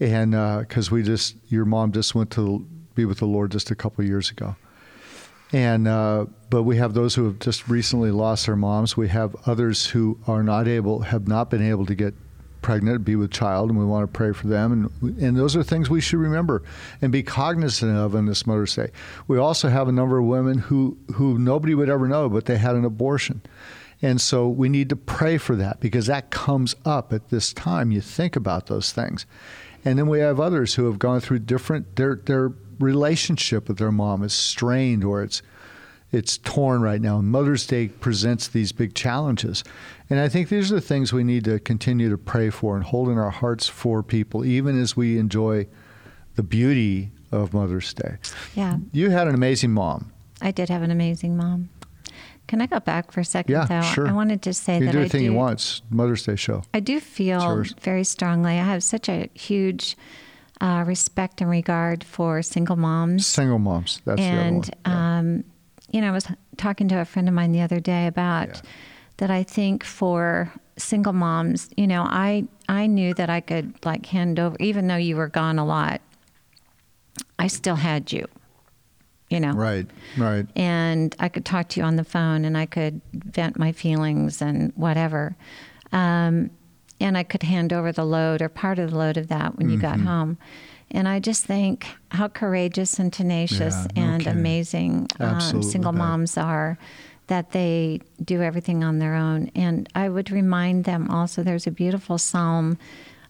[SPEAKER 2] and because we just your mom just went to be with the Lord just a couple years ago. And uh, but we have those who have just recently lost their moms. We have others who are not able, have not been able to get pregnant, be with child, and we want to pray for them. And and those are things we should remember and be cognizant of on this Mother's Day. We also have a number of women who who nobody would ever know, but they had an abortion. And so we need to pray for that because that comes up at this time. You think about those things. And then we have others who have gone through different their their relationship with their mom is strained or it's it's torn right now. Mother's Day presents these big challenges. And I think these are the things we need to continue to pray for and hold in our hearts for people, even as we enjoy the beauty of Mother's Day.
[SPEAKER 3] Yeah.
[SPEAKER 2] You had an amazing mom.
[SPEAKER 3] I did have an amazing mom. Can I go back for a second,
[SPEAKER 2] Yeah,
[SPEAKER 3] though?
[SPEAKER 2] sure.
[SPEAKER 3] I wanted to say
[SPEAKER 2] You
[SPEAKER 3] that
[SPEAKER 2] do
[SPEAKER 3] I
[SPEAKER 2] anything
[SPEAKER 3] do,
[SPEAKER 2] you want. It's Mother's Day show.
[SPEAKER 3] I do feel very strongly. I have such a huge uh, respect and regard for single moms.
[SPEAKER 2] Single moms. That's
[SPEAKER 3] and
[SPEAKER 2] the other one. Yeah.
[SPEAKER 3] um, you know, I was talking to a friend of mine the other day about
[SPEAKER 2] Yeah.
[SPEAKER 3] that. I think for single moms, you know, I I knew that I could like hand over, even though you were gone a lot. I still had you, you know,
[SPEAKER 2] right, right.
[SPEAKER 3] and I could talk to you on the phone, and I could vent my feelings and whatever. Um, and I could hand over the load or part of the load of that when you got
[SPEAKER 2] Mm-hmm.
[SPEAKER 3] home. And I just think how courageous and tenacious
[SPEAKER 2] Yeah,
[SPEAKER 3] and
[SPEAKER 2] kidding.
[SPEAKER 3] amazing um, single
[SPEAKER 2] right.
[SPEAKER 3] moms are that they do everything on their own. And I would remind them also there's a beautiful psalm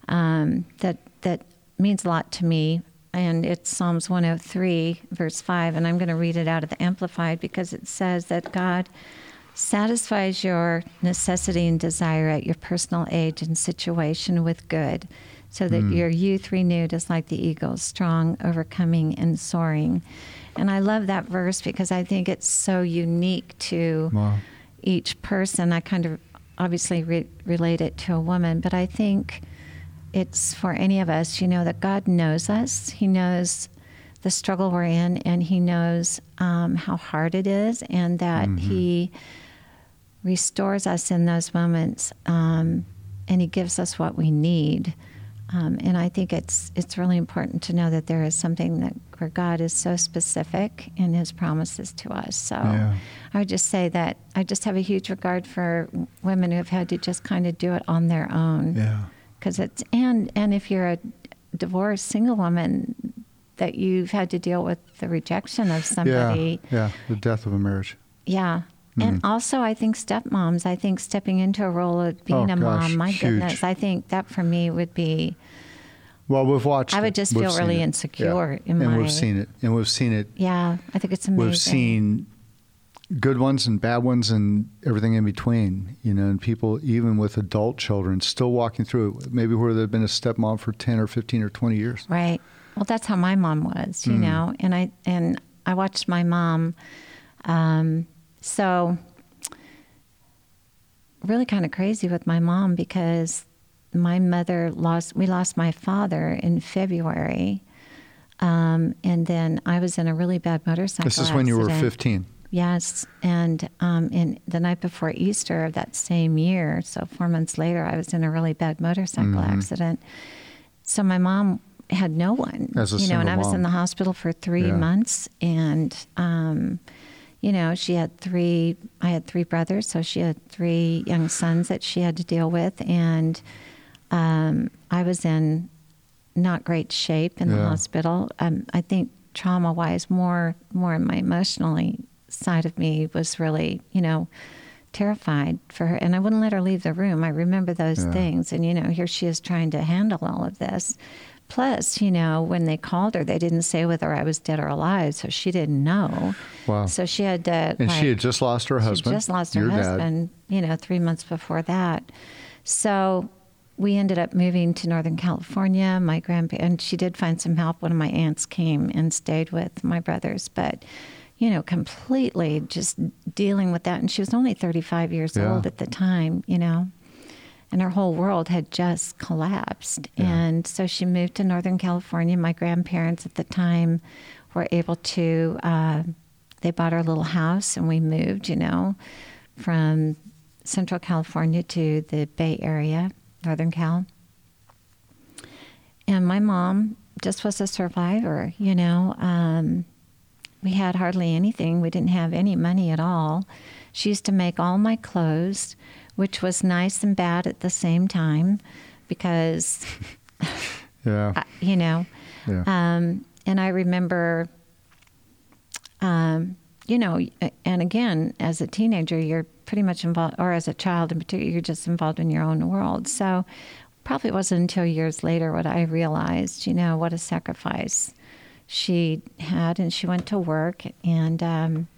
[SPEAKER 3] um, that that means a lot to me. And it's Psalms 103, verse 5. And I'm going to read it out of the Amplified because it says that God satisfies your necessity and desire at your personal age and situation with good, so that mm. your youth renewed is like the eagle's, strong, overcoming, and soaring. And I love that verse because I think it's so unique to
[SPEAKER 2] Wow.
[SPEAKER 3] each person. I kind of obviously re- relate it to a woman, but I think it's for any of us, you know, that God knows us. He knows the struggle we're in, and He knows um, how hard it is, and that He restores us in those moments, um, and He gives us what we need. Um, and I think it's it's really important to know that there is something that where God is so specific in His promises to us. So
[SPEAKER 2] Yeah.
[SPEAKER 3] I would just say that I just have a huge regard for women who have had to just kind of do it on their own
[SPEAKER 2] Yeah.
[SPEAKER 3] Because it's and and if you're a divorced single woman that you've had to deal with the rejection of somebody
[SPEAKER 2] Yeah. Yeah. The death of a marriage.
[SPEAKER 3] yeah and mm-hmm. also i think stepmoms i think stepping into a role of being
[SPEAKER 2] Oh,
[SPEAKER 3] a
[SPEAKER 2] gosh,
[SPEAKER 3] mom my
[SPEAKER 2] huge.
[SPEAKER 3] goodness i think that for me would be
[SPEAKER 2] Well, we've watched.
[SPEAKER 3] I would
[SPEAKER 2] it.
[SPEAKER 3] just
[SPEAKER 2] We've
[SPEAKER 3] feel really
[SPEAKER 2] it.
[SPEAKER 3] insecure
[SPEAKER 2] Yeah.
[SPEAKER 3] in
[SPEAKER 2] and
[SPEAKER 3] my-
[SPEAKER 2] we've seen it, and we've seen it.
[SPEAKER 3] yeah i think it's amazing
[SPEAKER 2] We've seen good ones and bad ones and everything in between, you know, and people, even with adult children, still walking through it, maybe where they've been a stepmom for 10 or 15 or 20 years.
[SPEAKER 3] Right. Well, that's how my mom was, you mm. know, and I, and I watched my mom. Um, so really kind of crazy with my mom because my mother lost, we lost my father in February. Um, and then I was in a really bad motorcycle.
[SPEAKER 2] This is when accident. you were 15.
[SPEAKER 3] Yes, and um, in the night before Easter of that same year, so four months later, I was in a really bad motorcycle
[SPEAKER 2] Mm-hmm.
[SPEAKER 3] accident. So my mom had no one,
[SPEAKER 2] As a
[SPEAKER 3] you know, and I was
[SPEAKER 2] mom.
[SPEAKER 3] in the hospital for three
[SPEAKER 2] Yeah.
[SPEAKER 3] months, and um, you know, she had three. I had three brothers, so she had three young sons that she had to deal with, and um, I was in not great shape in the hospital. Um, I think trauma wise, more more in my emotionally side of me was really, you know, terrified for her, and I wouldn't let her leave the room. I remember those
[SPEAKER 2] Yeah.
[SPEAKER 3] things, and you know, here she is trying to handle all of this. Plus, you know, when they called her, they didn't say whether I was dead or alive, so she didn't know.
[SPEAKER 2] Wow.
[SPEAKER 3] So she had to.
[SPEAKER 2] And
[SPEAKER 3] like,
[SPEAKER 2] she had just lost her husband.
[SPEAKER 3] she just lost her
[SPEAKER 2] your dad.
[SPEAKER 3] husband, you know, three months before that. So we ended up moving to Northern California. My grandpa and she did find some help. One of my aunts came and stayed with my brothers, but you know, completely just dealing with that. And she was only 35 years
[SPEAKER 2] Yeah.
[SPEAKER 3] old at the time, you know, and her whole world had just collapsed.
[SPEAKER 2] Yeah.
[SPEAKER 3] And so she moved to Northern California. My grandparents at the time were able to, uh, they bought our little house and we moved, you know, from Central California to the Bay Area, Northern Cal. And my mom just was a survivor, you know. Um, we had hardly anything. We didn't have any money at all. She used to make all my clothes, which was nice and bad at the same time because, (laughs)
[SPEAKER 2] Yeah.
[SPEAKER 3] I- you know,
[SPEAKER 2] yeah.
[SPEAKER 3] um, and I remember, um, you know, and again, as a teenager, you're pretty much involved, or as a child in particular, you're just involved in your own world. So, probably wasn't until years later what I realized, you know, what a sacrifice she had, and she went to work, and um,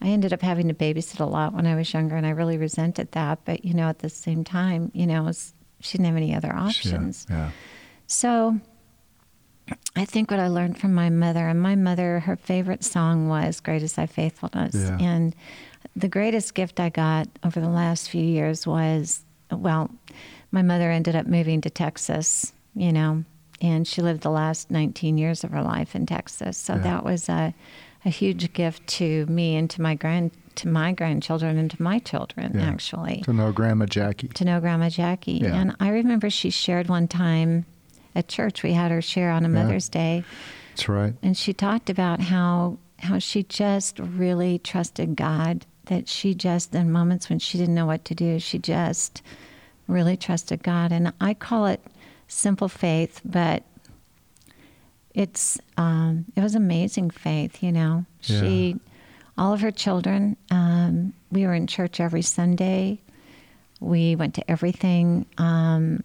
[SPEAKER 3] I ended up having to babysit a lot when I was younger, and I really resented that. But you know, at the same time, you know, was, she didn't have any other options.
[SPEAKER 2] Yeah. yeah.
[SPEAKER 3] So I think what I learned from my mother, and my mother, her favorite song was "Great Is Thy Faithfulness,"
[SPEAKER 2] Yeah.
[SPEAKER 3] and the greatest gift I got over the last few years was, well, my mother ended up moving to Texas, you know, and she lived the last 19 years of her life in Texas. So
[SPEAKER 2] Yeah.
[SPEAKER 3] that was a, a huge gift to me and to my grand to my grandchildren and to my children
[SPEAKER 2] Yeah.
[SPEAKER 3] actually
[SPEAKER 2] To know Grandma Jackie.
[SPEAKER 3] to know Grandma Jackie.
[SPEAKER 2] Yeah.
[SPEAKER 3] And I remember she shared one time at church. We had her share on a. Mother's Day,
[SPEAKER 2] That's right.
[SPEAKER 3] and she talked about how how she just really trusted God. That she just in moments when she didn't know what to do, she just really trusted God. And I call it simple faith, but it's um, it was amazing faith. You know,
[SPEAKER 2] Yeah.
[SPEAKER 3] she all of her children. Um, we were in church every Sunday. We went to everything, um,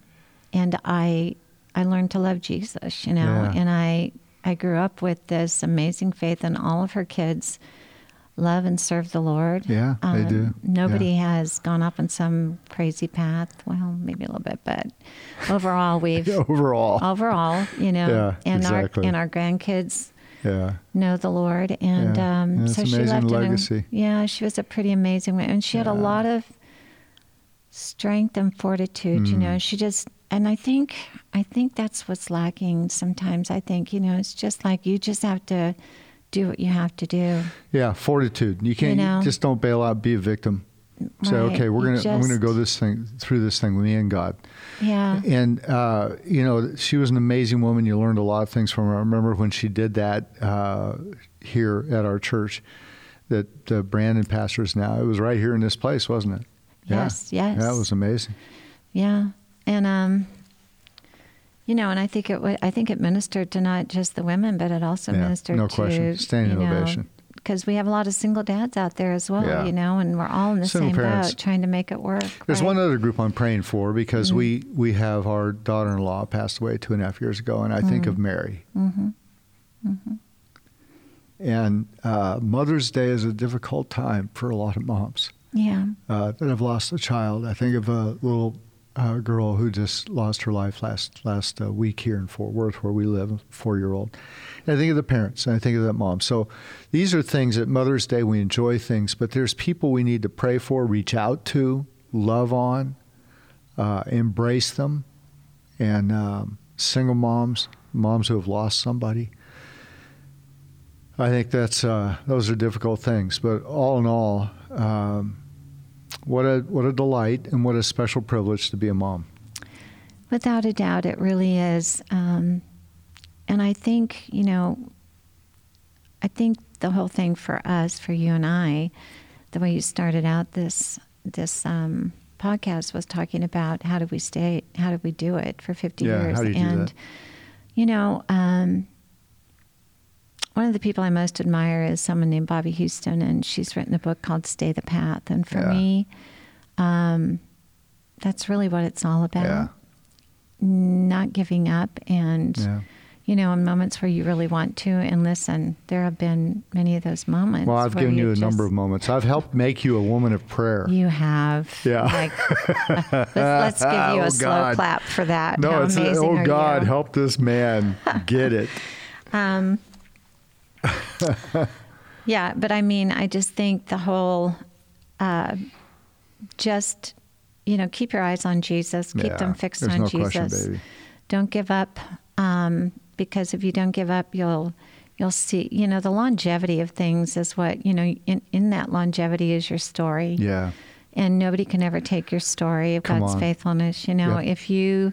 [SPEAKER 3] and I I learned to love Jesus. You know,
[SPEAKER 2] Yeah.
[SPEAKER 3] and I I grew up with this amazing faith, and all of her kids love and serve the Lord.
[SPEAKER 2] Yeah, they do.
[SPEAKER 3] Nobody has gone up on some crazy path. Well, maybe a little bit, but overall, (laughs) we've
[SPEAKER 2] Overall.
[SPEAKER 3] overall, you know,
[SPEAKER 2] Yeah,
[SPEAKER 3] and
[SPEAKER 2] exactly.
[SPEAKER 3] our and our grandkids
[SPEAKER 2] yeah.
[SPEAKER 3] know the Lord, and
[SPEAKER 2] Yeah.
[SPEAKER 3] um,
[SPEAKER 2] Yeah,
[SPEAKER 3] so
[SPEAKER 2] an
[SPEAKER 3] she left
[SPEAKER 2] legacy.
[SPEAKER 3] yeah, she was a pretty amazing woman, and she had a lot of strength and fortitude. You
[SPEAKER 2] Mm.
[SPEAKER 3] know, she just, and I think, I think that's what's lacking sometimes. I think you know, it's just like you just have to do what you have to do.
[SPEAKER 2] Yeah, fortitude. You can't
[SPEAKER 3] know?
[SPEAKER 2] just don't bail out, be a victim. Say, okay, we're
[SPEAKER 3] You
[SPEAKER 2] gonna I'm gonna go this thing through this thing with me and God.
[SPEAKER 3] Yeah,
[SPEAKER 2] And uh, you know, she was an amazing woman. You learned a lot of things from her. I remember when she did that uh, here at our church, that uh, Brandon pastors now. It was right here in this place, wasn't it?
[SPEAKER 3] Yes,
[SPEAKER 2] yeah.
[SPEAKER 3] yes.
[SPEAKER 2] Yeah, it was amazing.
[SPEAKER 3] yeah, and um. You know, and I think it. wa- I think it ministered to not just the women, but it also
[SPEAKER 2] Yeah,
[SPEAKER 3] ministered
[SPEAKER 2] no
[SPEAKER 3] to
[SPEAKER 2] question. Standing
[SPEAKER 3] you know,
[SPEAKER 2] ovation.
[SPEAKER 3] because we have a lot of single dads out there as well,
[SPEAKER 2] Yeah.
[SPEAKER 3] you know, and we're all in the
[SPEAKER 2] Single
[SPEAKER 3] same
[SPEAKER 2] parents.
[SPEAKER 3] boat trying to make it work.
[SPEAKER 2] There's
[SPEAKER 3] right?
[SPEAKER 2] one other group I'm praying for because
[SPEAKER 3] Mm-hmm.
[SPEAKER 2] we we have our daughter-in-law passed away two and a half years ago, and I think of Mary.
[SPEAKER 3] Mm-hmm.
[SPEAKER 2] And uh, Mother's Day is a difficult time for a lot of moms
[SPEAKER 3] Yeah,
[SPEAKER 2] uh, that have lost a child. I think of a little uh, girl who just lost her life last last uh, week here in Fort Worth, where we live, a four-year-old. And I think of the parents, and I think of that mom. So these are things at Mother's Day we enjoy things, but there's people we need to pray for, reach out to, love on, uh, embrace them, and um, single moms, moms who have lost somebody. I think that's uh, those are difficult things, but all in all, um, what a what a delight and what a special privilege to be a mom.
[SPEAKER 3] without a doubt, it really is. Um, and I think, you know, I think the whole thing for us, for you and I, the way you started out this this um, podcast was talking about how do we stay, how do we do it for 50
[SPEAKER 2] Yeah,
[SPEAKER 3] years,
[SPEAKER 2] how do you do
[SPEAKER 3] and
[SPEAKER 2] that?
[SPEAKER 3] you know. Um, one of the people I most admire is someone named Bobbie Houston, and she's written a book called "Stay the Path." And for
[SPEAKER 2] Yeah.
[SPEAKER 3] me, um, that's really what it's all about
[SPEAKER 2] Yeah,
[SPEAKER 3] not giving up and
[SPEAKER 2] yeah.
[SPEAKER 3] you know in moments where you really want to and listen there have been many of those moments
[SPEAKER 2] Well, I've given you a
[SPEAKER 3] just-
[SPEAKER 2] number of moments. I've helped make you a woman of prayer.
[SPEAKER 3] you have
[SPEAKER 2] Yeah.
[SPEAKER 3] like (laughs) let's, let's give you a
[SPEAKER 2] Oh,
[SPEAKER 3] slow
[SPEAKER 2] God.
[SPEAKER 3] clap for that
[SPEAKER 2] no,
[SPEAKER 3] how
[SPEAKER 2] it's
[SPEAKER 3] amazing
[SPEAKER 2] oh
[SPEAKER 3] are
[SPEAKER 2] God,
[SPEAKER 3] you?
[SPEAKER 2] help this man get it. (laughs)
[SPEAKER 3] Um, (laughs) yeah, but I mean, I just think the whole, uh, just, you know, keep your eyes on Jesus, keep
[SPEAKER 2] Yeah,
[SPEAKER 3] them fixed on
[SPEAKER 2] no
[SPEAKER 3] Jesus.
[SPEAKER 2] question.
[SPEAKER 3] Don't give up, um, because if you don't give up, you'll you'll see. You know, the longevity of things is what you know. In in that longevity is your story
[SPEAKER 2] Yeah,
[SPEAKER 3] and nobody can ever take your story of
[SPEAKER 2] Come
[SPEAKER 3] God's
[SPEAKER 2] on.
[SPEAKER 3] faithfulness. You know, if you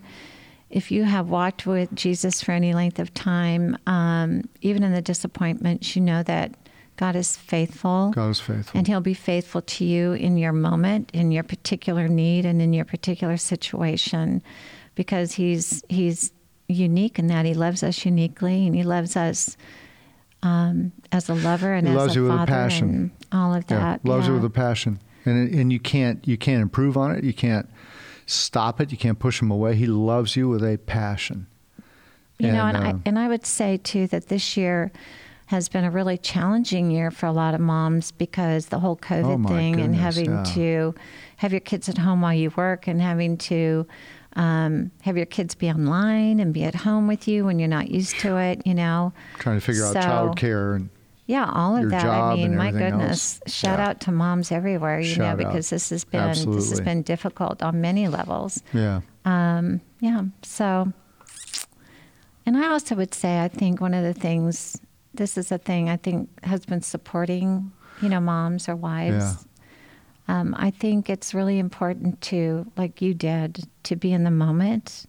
[SPEAKER 3] if you have walked with Jesus for any length of time, um, even in the disappointments, you know that God is faithful.
[SPEAKER 2] God is faithful.
[SPEAKER 3] And he'll be faithful to you in your moment, in your particular need, and in your particular situation, because he's he's unique in that he loves us uniquely, and he loves us um, as a lover and
[SPEAKER 2] He
[SPEAKER 3] as
[SPEAKER 2] loves
[SPEAKER 3] a
[SPEAKER 2] you with a
[SPEAKER 3] father
[SPEAKER 2] passion.
[SPEAKER 3] and all of
[SPEAKER 2] yeah,
[SPEAKER 3] that.
[SPEAKER 2] loves you with a passion, and and you can't you can't improve on it. You can't stop it. You can't push him away. He loves you with a passion.
[SPEAKER 3] You know, and
[SPEAKER 2] And,
[SPEAKER 3] I
[SPEAKER 2] um,
[SPEAKER 3] and I would say too that this year has been a really challenging year for a lot of moms because the whole COVID
[SPEAKER 2] Oh,
[SPEAKER 3] thing and having
[SPEAKER 2] yeah.
[SPEAKER 3] to have your kids at home while you work and having to um, have your kids be online and be at home with you when you're not used to it, you know.
[SPEAKER 2] Trying to figure out
[SPEAKER 3] So-
[SPEAKER 2] childcare and
[SPEAKER 3] Yeah, all of that. I mean, my goodness.
[SPEAKER 2] else.
[SPEAKER 3] Shout
[SPEAKER 2] Yeah.
[SPEAKER 3] out to moms everywhere, you
[SPEAKER 2] Shout
[SPEAKER 3] know,
[SPEAKER 2] out.
[SPEAKER 3] because this has been this has been difficult on many levels.
[SPEAKER 2] yeah.
[SPEAKER 3] Um, yeah. So, and I also would say, I think one of the things, this is a thing I think husbands supporting, you know, moms or wives. Um, I think it's really important to, like you did, to be in the moment,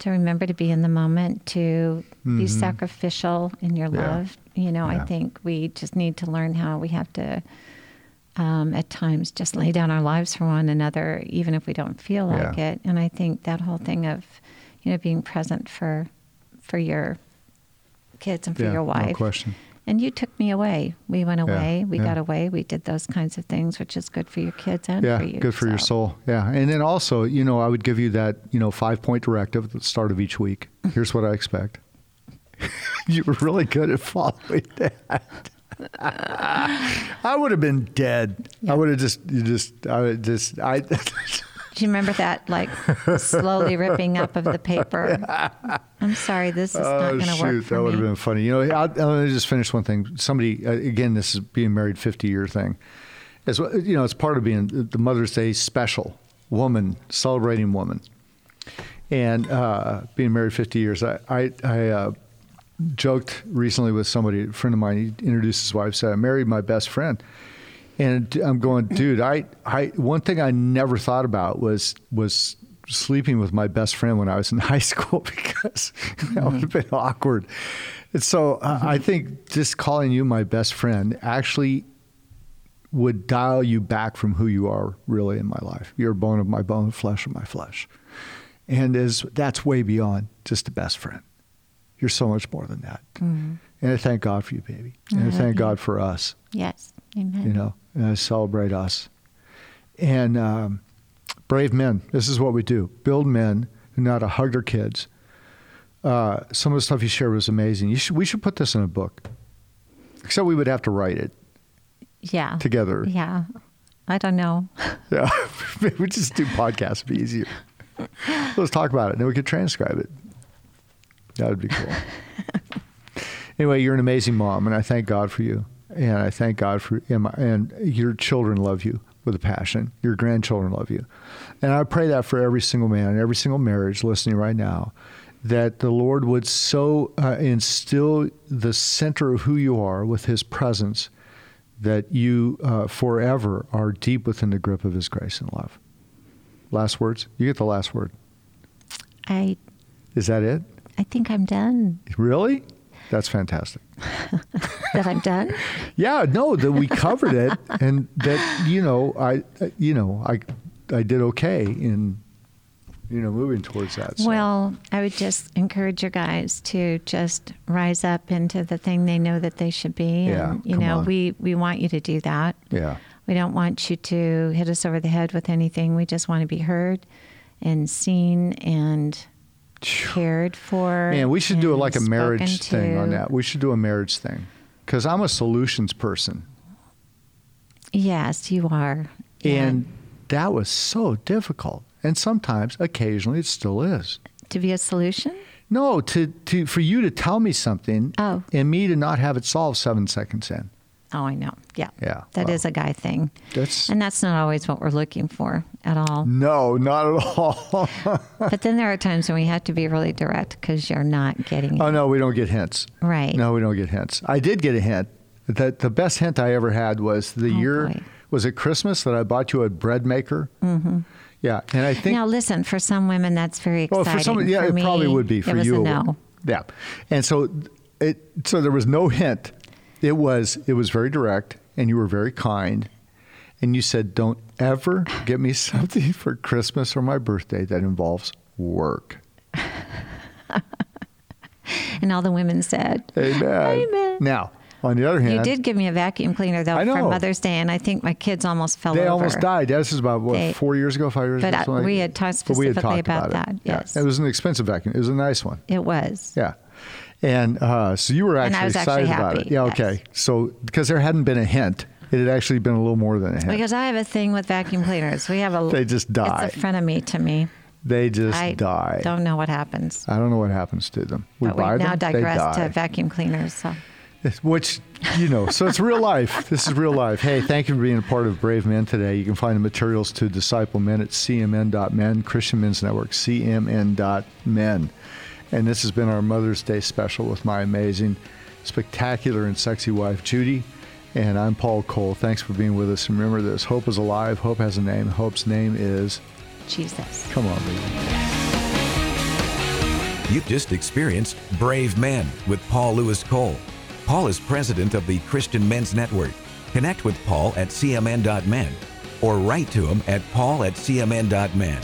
[SPEAKER 3] to remember to be in the moment, to be sacrificial in your
[SPEAKER 2] Mm-hmm. Yeah.
[SPEAKER 3] love. You know,
[SPEAKER 2] Yeah.
[SPEAKER 3] I think we just need to learn how we have to, um, at times, just lay down our lives for one another, even if we don't feel like
[SPEAKER 2] Yeah.
[SPEAKER 3] it. And I think that whole thing of, you know, being present for, for your kids and for
[SPEAKER 2] yeah.
[SPEAKER 3] your wife.
[SPEAKER 2] No question.
[SPEAKER 3] And you took me away. We went away. We got away. We did those kinds of things, which is good for your kids and
[SPEAKER 2] yeah,
[SPEAKER 3] for you.
[SPEAKER 2] good for your soul. Yeah, and then also, you know, I would give you that, you know, five point directive at the start of each week. (laughs) Here's what I expect. (laughs) you were really good at following that. I would have been dead. I would have just, you just, I would just, I. (laughs)
[SPEAKER 3] Do you remember that, like, slowly ripping up of the paper? (laughs) I'm sorry, this is not
[SPEAKER 2] Oh
[SPEAKER 3] going to
[SPEAKER 2] shoot,
[SPEAKER 3] work
[SPEAKER 2] that would have been funny. You know, I'll, I'll just finish one thing. Somebody uh, again, this is being married fifty year thing. As you know, it's part of being the Mother's Day special woman celebrating woman, and uh, being married fifty years. I I, I uh, joked recently with somebody, a friend of mine. He introduced his wife. Said, "I married my best friend." And I'm going, dude. I, I one thing I never thought about was was sleeping with my best friend when I was in (laughs) high school because that would have been awkward. And so uh, I think just calling you my best friend actually would dial you back from who you are really in my life. You're a bone of my bone, flesh of my flesh, and is that's way beyond just a best friend. You're so much more than that. And I thank God for you, baby. And I
[SPEAKER 3] love
[SPEAKER 2] thank
[SPEAKER 3] you.
[SPEAKER 2] God for us
[SPEAKER 3] Yes. Amen.
[SPEAKER 2] you know, and I celebrate us. And um, brave men, this is what we do build men who know how to hug their kids. Uh, some of the stuff you shared was amazing. You should, we should put this in a book. Except we would have to write it
[SPEAKER 3] Yeah.
[SPEAKER 2] together.
[SPEAKER 3] Yeah. I don't know. (laughs)
[SPEAKER 2] Yeah. (laughs) We just do podcasts, it'd be easier. (laughs) Let's talk about it, and then we could transcribe it. That would be cool. (laughs) anyway, you're an amazing mom, and I thank God for you. And I thank God for and, my, and your children love you with a passion. Your grandchildren love you, and I pray that for every single man, and every single marriage listening right now, that the Lord would so uh, instill the center of who you are with His presence, that you uh, forever are deep within the grip of His grace and love. Last words. You get the last word.
[SPEAKER 3] I
[SPEAKER 2] Is that it?
[SPEAKER 3] I think I'm done.
[SPEAKER 2] Really? That's fantastic. (laughs)
[SPEAKER 3] That I'm done. (laughs)
[SPEAKER 2] Yeah, no, that we covered it, (laughs) and that you know, I, uh, you know, I, I did okay in, you know, moving towards that. so.
[SPEAKER 3] Well, I would just encourage your guys to just rise up into the thing they know that they should be.
[SPEAKER 2] Yeah,
[SPEAKER 3] and you know,
[SPEAKER 2] on.
[SPEAKER 3] we we want you to do that.
[SPEAKER 2] yeah,
[SPEAKER 3] We don't want you to hit us over the head with anything. We just want to be heard and seen and cared for.
[SPEAKER 2] man, we should do it like a marriage thing on that. We should do a marriage thing, because I'm a solutions person,
[SPEAKER 3] Yes, you are. Yeah.
[SPEAKER 2] and that was so difficult, and sometimes, occasionally, it still is.
[SPEAKER 3] to be a solution.
[SPEAKER 2] No, to, to for you to tell me something,
[SPEAKER 3] Oh.
[SPEAKER 2] and me to not have it solved seven seconds in.
[SPEAKER 3] Oh, I know. Yeah.
[SPEAKER 2] Yeah,
[SPEAKER 3] that is
[SPEAKER 2] well.
[SPEAKER 3] a guy thing.
[SPEAKER 2] That's
[SPEAKER 3] And that's not always what we're looking for at all.
[SPEAKER 2] no, not at all. (laughs)
[SPEAKER 3] but then there are times when we have to be really direct because you're not getting it.
[SPEAKER 2] oh no, we don't get hints.
[SPEAKER 3] Right.
[SPEAKER 2] No, we don't get hints. I did get a hint. That the best hint I ever had was the
[SPEAKER 3] Oh,
[SPEAKER 2] year
[SPEAKER 3] boy.
[SPEAKER 2] was it Christmas that I bought you a bread maker. Mm-hmm. Yeah, and I think
[SPEAKER 3] now, listen, for some women, that's very
[SPEAKER 2] well
[SPEAKER 3] exciting.
[SPEAKER 2] for some yeah it
[SPEAKER 3] me,
[SPEAKER 2] probably would be for
[SPEAKER 3] it was
[SPEAKER 2] you.
[SPEAKER 3] A no.
[SPEAKER 2] Yeah, and so it so there was no hint. It was it was very direct, and you were very kind, and you said, "Don't ever get me (laughs) something for Christmas or my birthday that involves work." (laughs)
[SPEAKER 3] And all the women said,
[SPEAKER 2] Amen.
[SPEAKER 3] Amen.
[SPEAKER 2] Now, on the other hand,
[SPEAKER 3] You did give me a vacuum cleaner though for. Mother's Day, and I think my kids almost fell
[SPEAKER 2] They
[SPEAKER 3] over.
[SPEAKER 2] almost died. This is about what
[SPEAKER 3] They-
[SPEAKER 2] four years ago, five years
[SPEAKER 3] But
[SPEAKER 2] ago.
[SPEAKER 3] I-
[SPEAKER 2] something
[SPEAKER 3] we had talked
[SPEAKER 2] we had
[SPEAKER 3] specifically
[SPEAKER 2] talked
[SPEAKER 3] about
[SPEAKER 2] it.
[SPEAKER 3] that,
[SPEAKER 2] Yeah.
[SPEAKER 3] yes.
[SPEAKER 2] it was an expensive vacuum. It was a nice one.
[SPEAKER 3] It was.
[SPEAKER 2] Yeah, And uh, so you were actually excited
[SPEAKER 3] actually
[SPEAKER 2] about it. Yeah,
[SPEAKER 3] yes.
[SPEAKER 2] okay. So because there hadn't been a hint, it had actually been a little more than a hint.
[SPEAKER 3] Because I have a thing with vacuum cleaners. We have a.
[SPEAKER 2] They just die.
[SPEAKER 3] It's a frenemy to me.
[SPEAKER 2] they just
[SPEAKER 3] I
[SPEAKER 2] die.
[SPEAKER 3] don't know what happens.
[SPEAKER 2] I don't know what happens to them. We
[SPEAKER 3] but
[SPEAKER 2] buy
[SPEAKER 3] we've now
[SPEAKER 2] them, die.
[SPEAKER 3] to vacuum cleaners. So
[SPEAKER 2] Which, you know, so it's real life. (laughs) This is real life. Hey, thank you for being a part of Brave Men today. You can find the materials to Disciple Men at cmn.men, Christian Men's Network, cmn.men. And this has been our Mother's Day special with my amazing, spectacular, and sexy wife, Judy. And I'm Paul Cole. Thanks for being with us. And remember this hope is alive, hope has a name. Hope's name is,
[SPEAKER 3] Jesus.
[SPEAKER 2] come on, baby.
[SPEAKER 1] You've just experienced Brave Men with Paul Louis Cole. Paul is president of the Christian Men's Network. Connect with Paul at cmn.men or write to him at paul at cmn.men.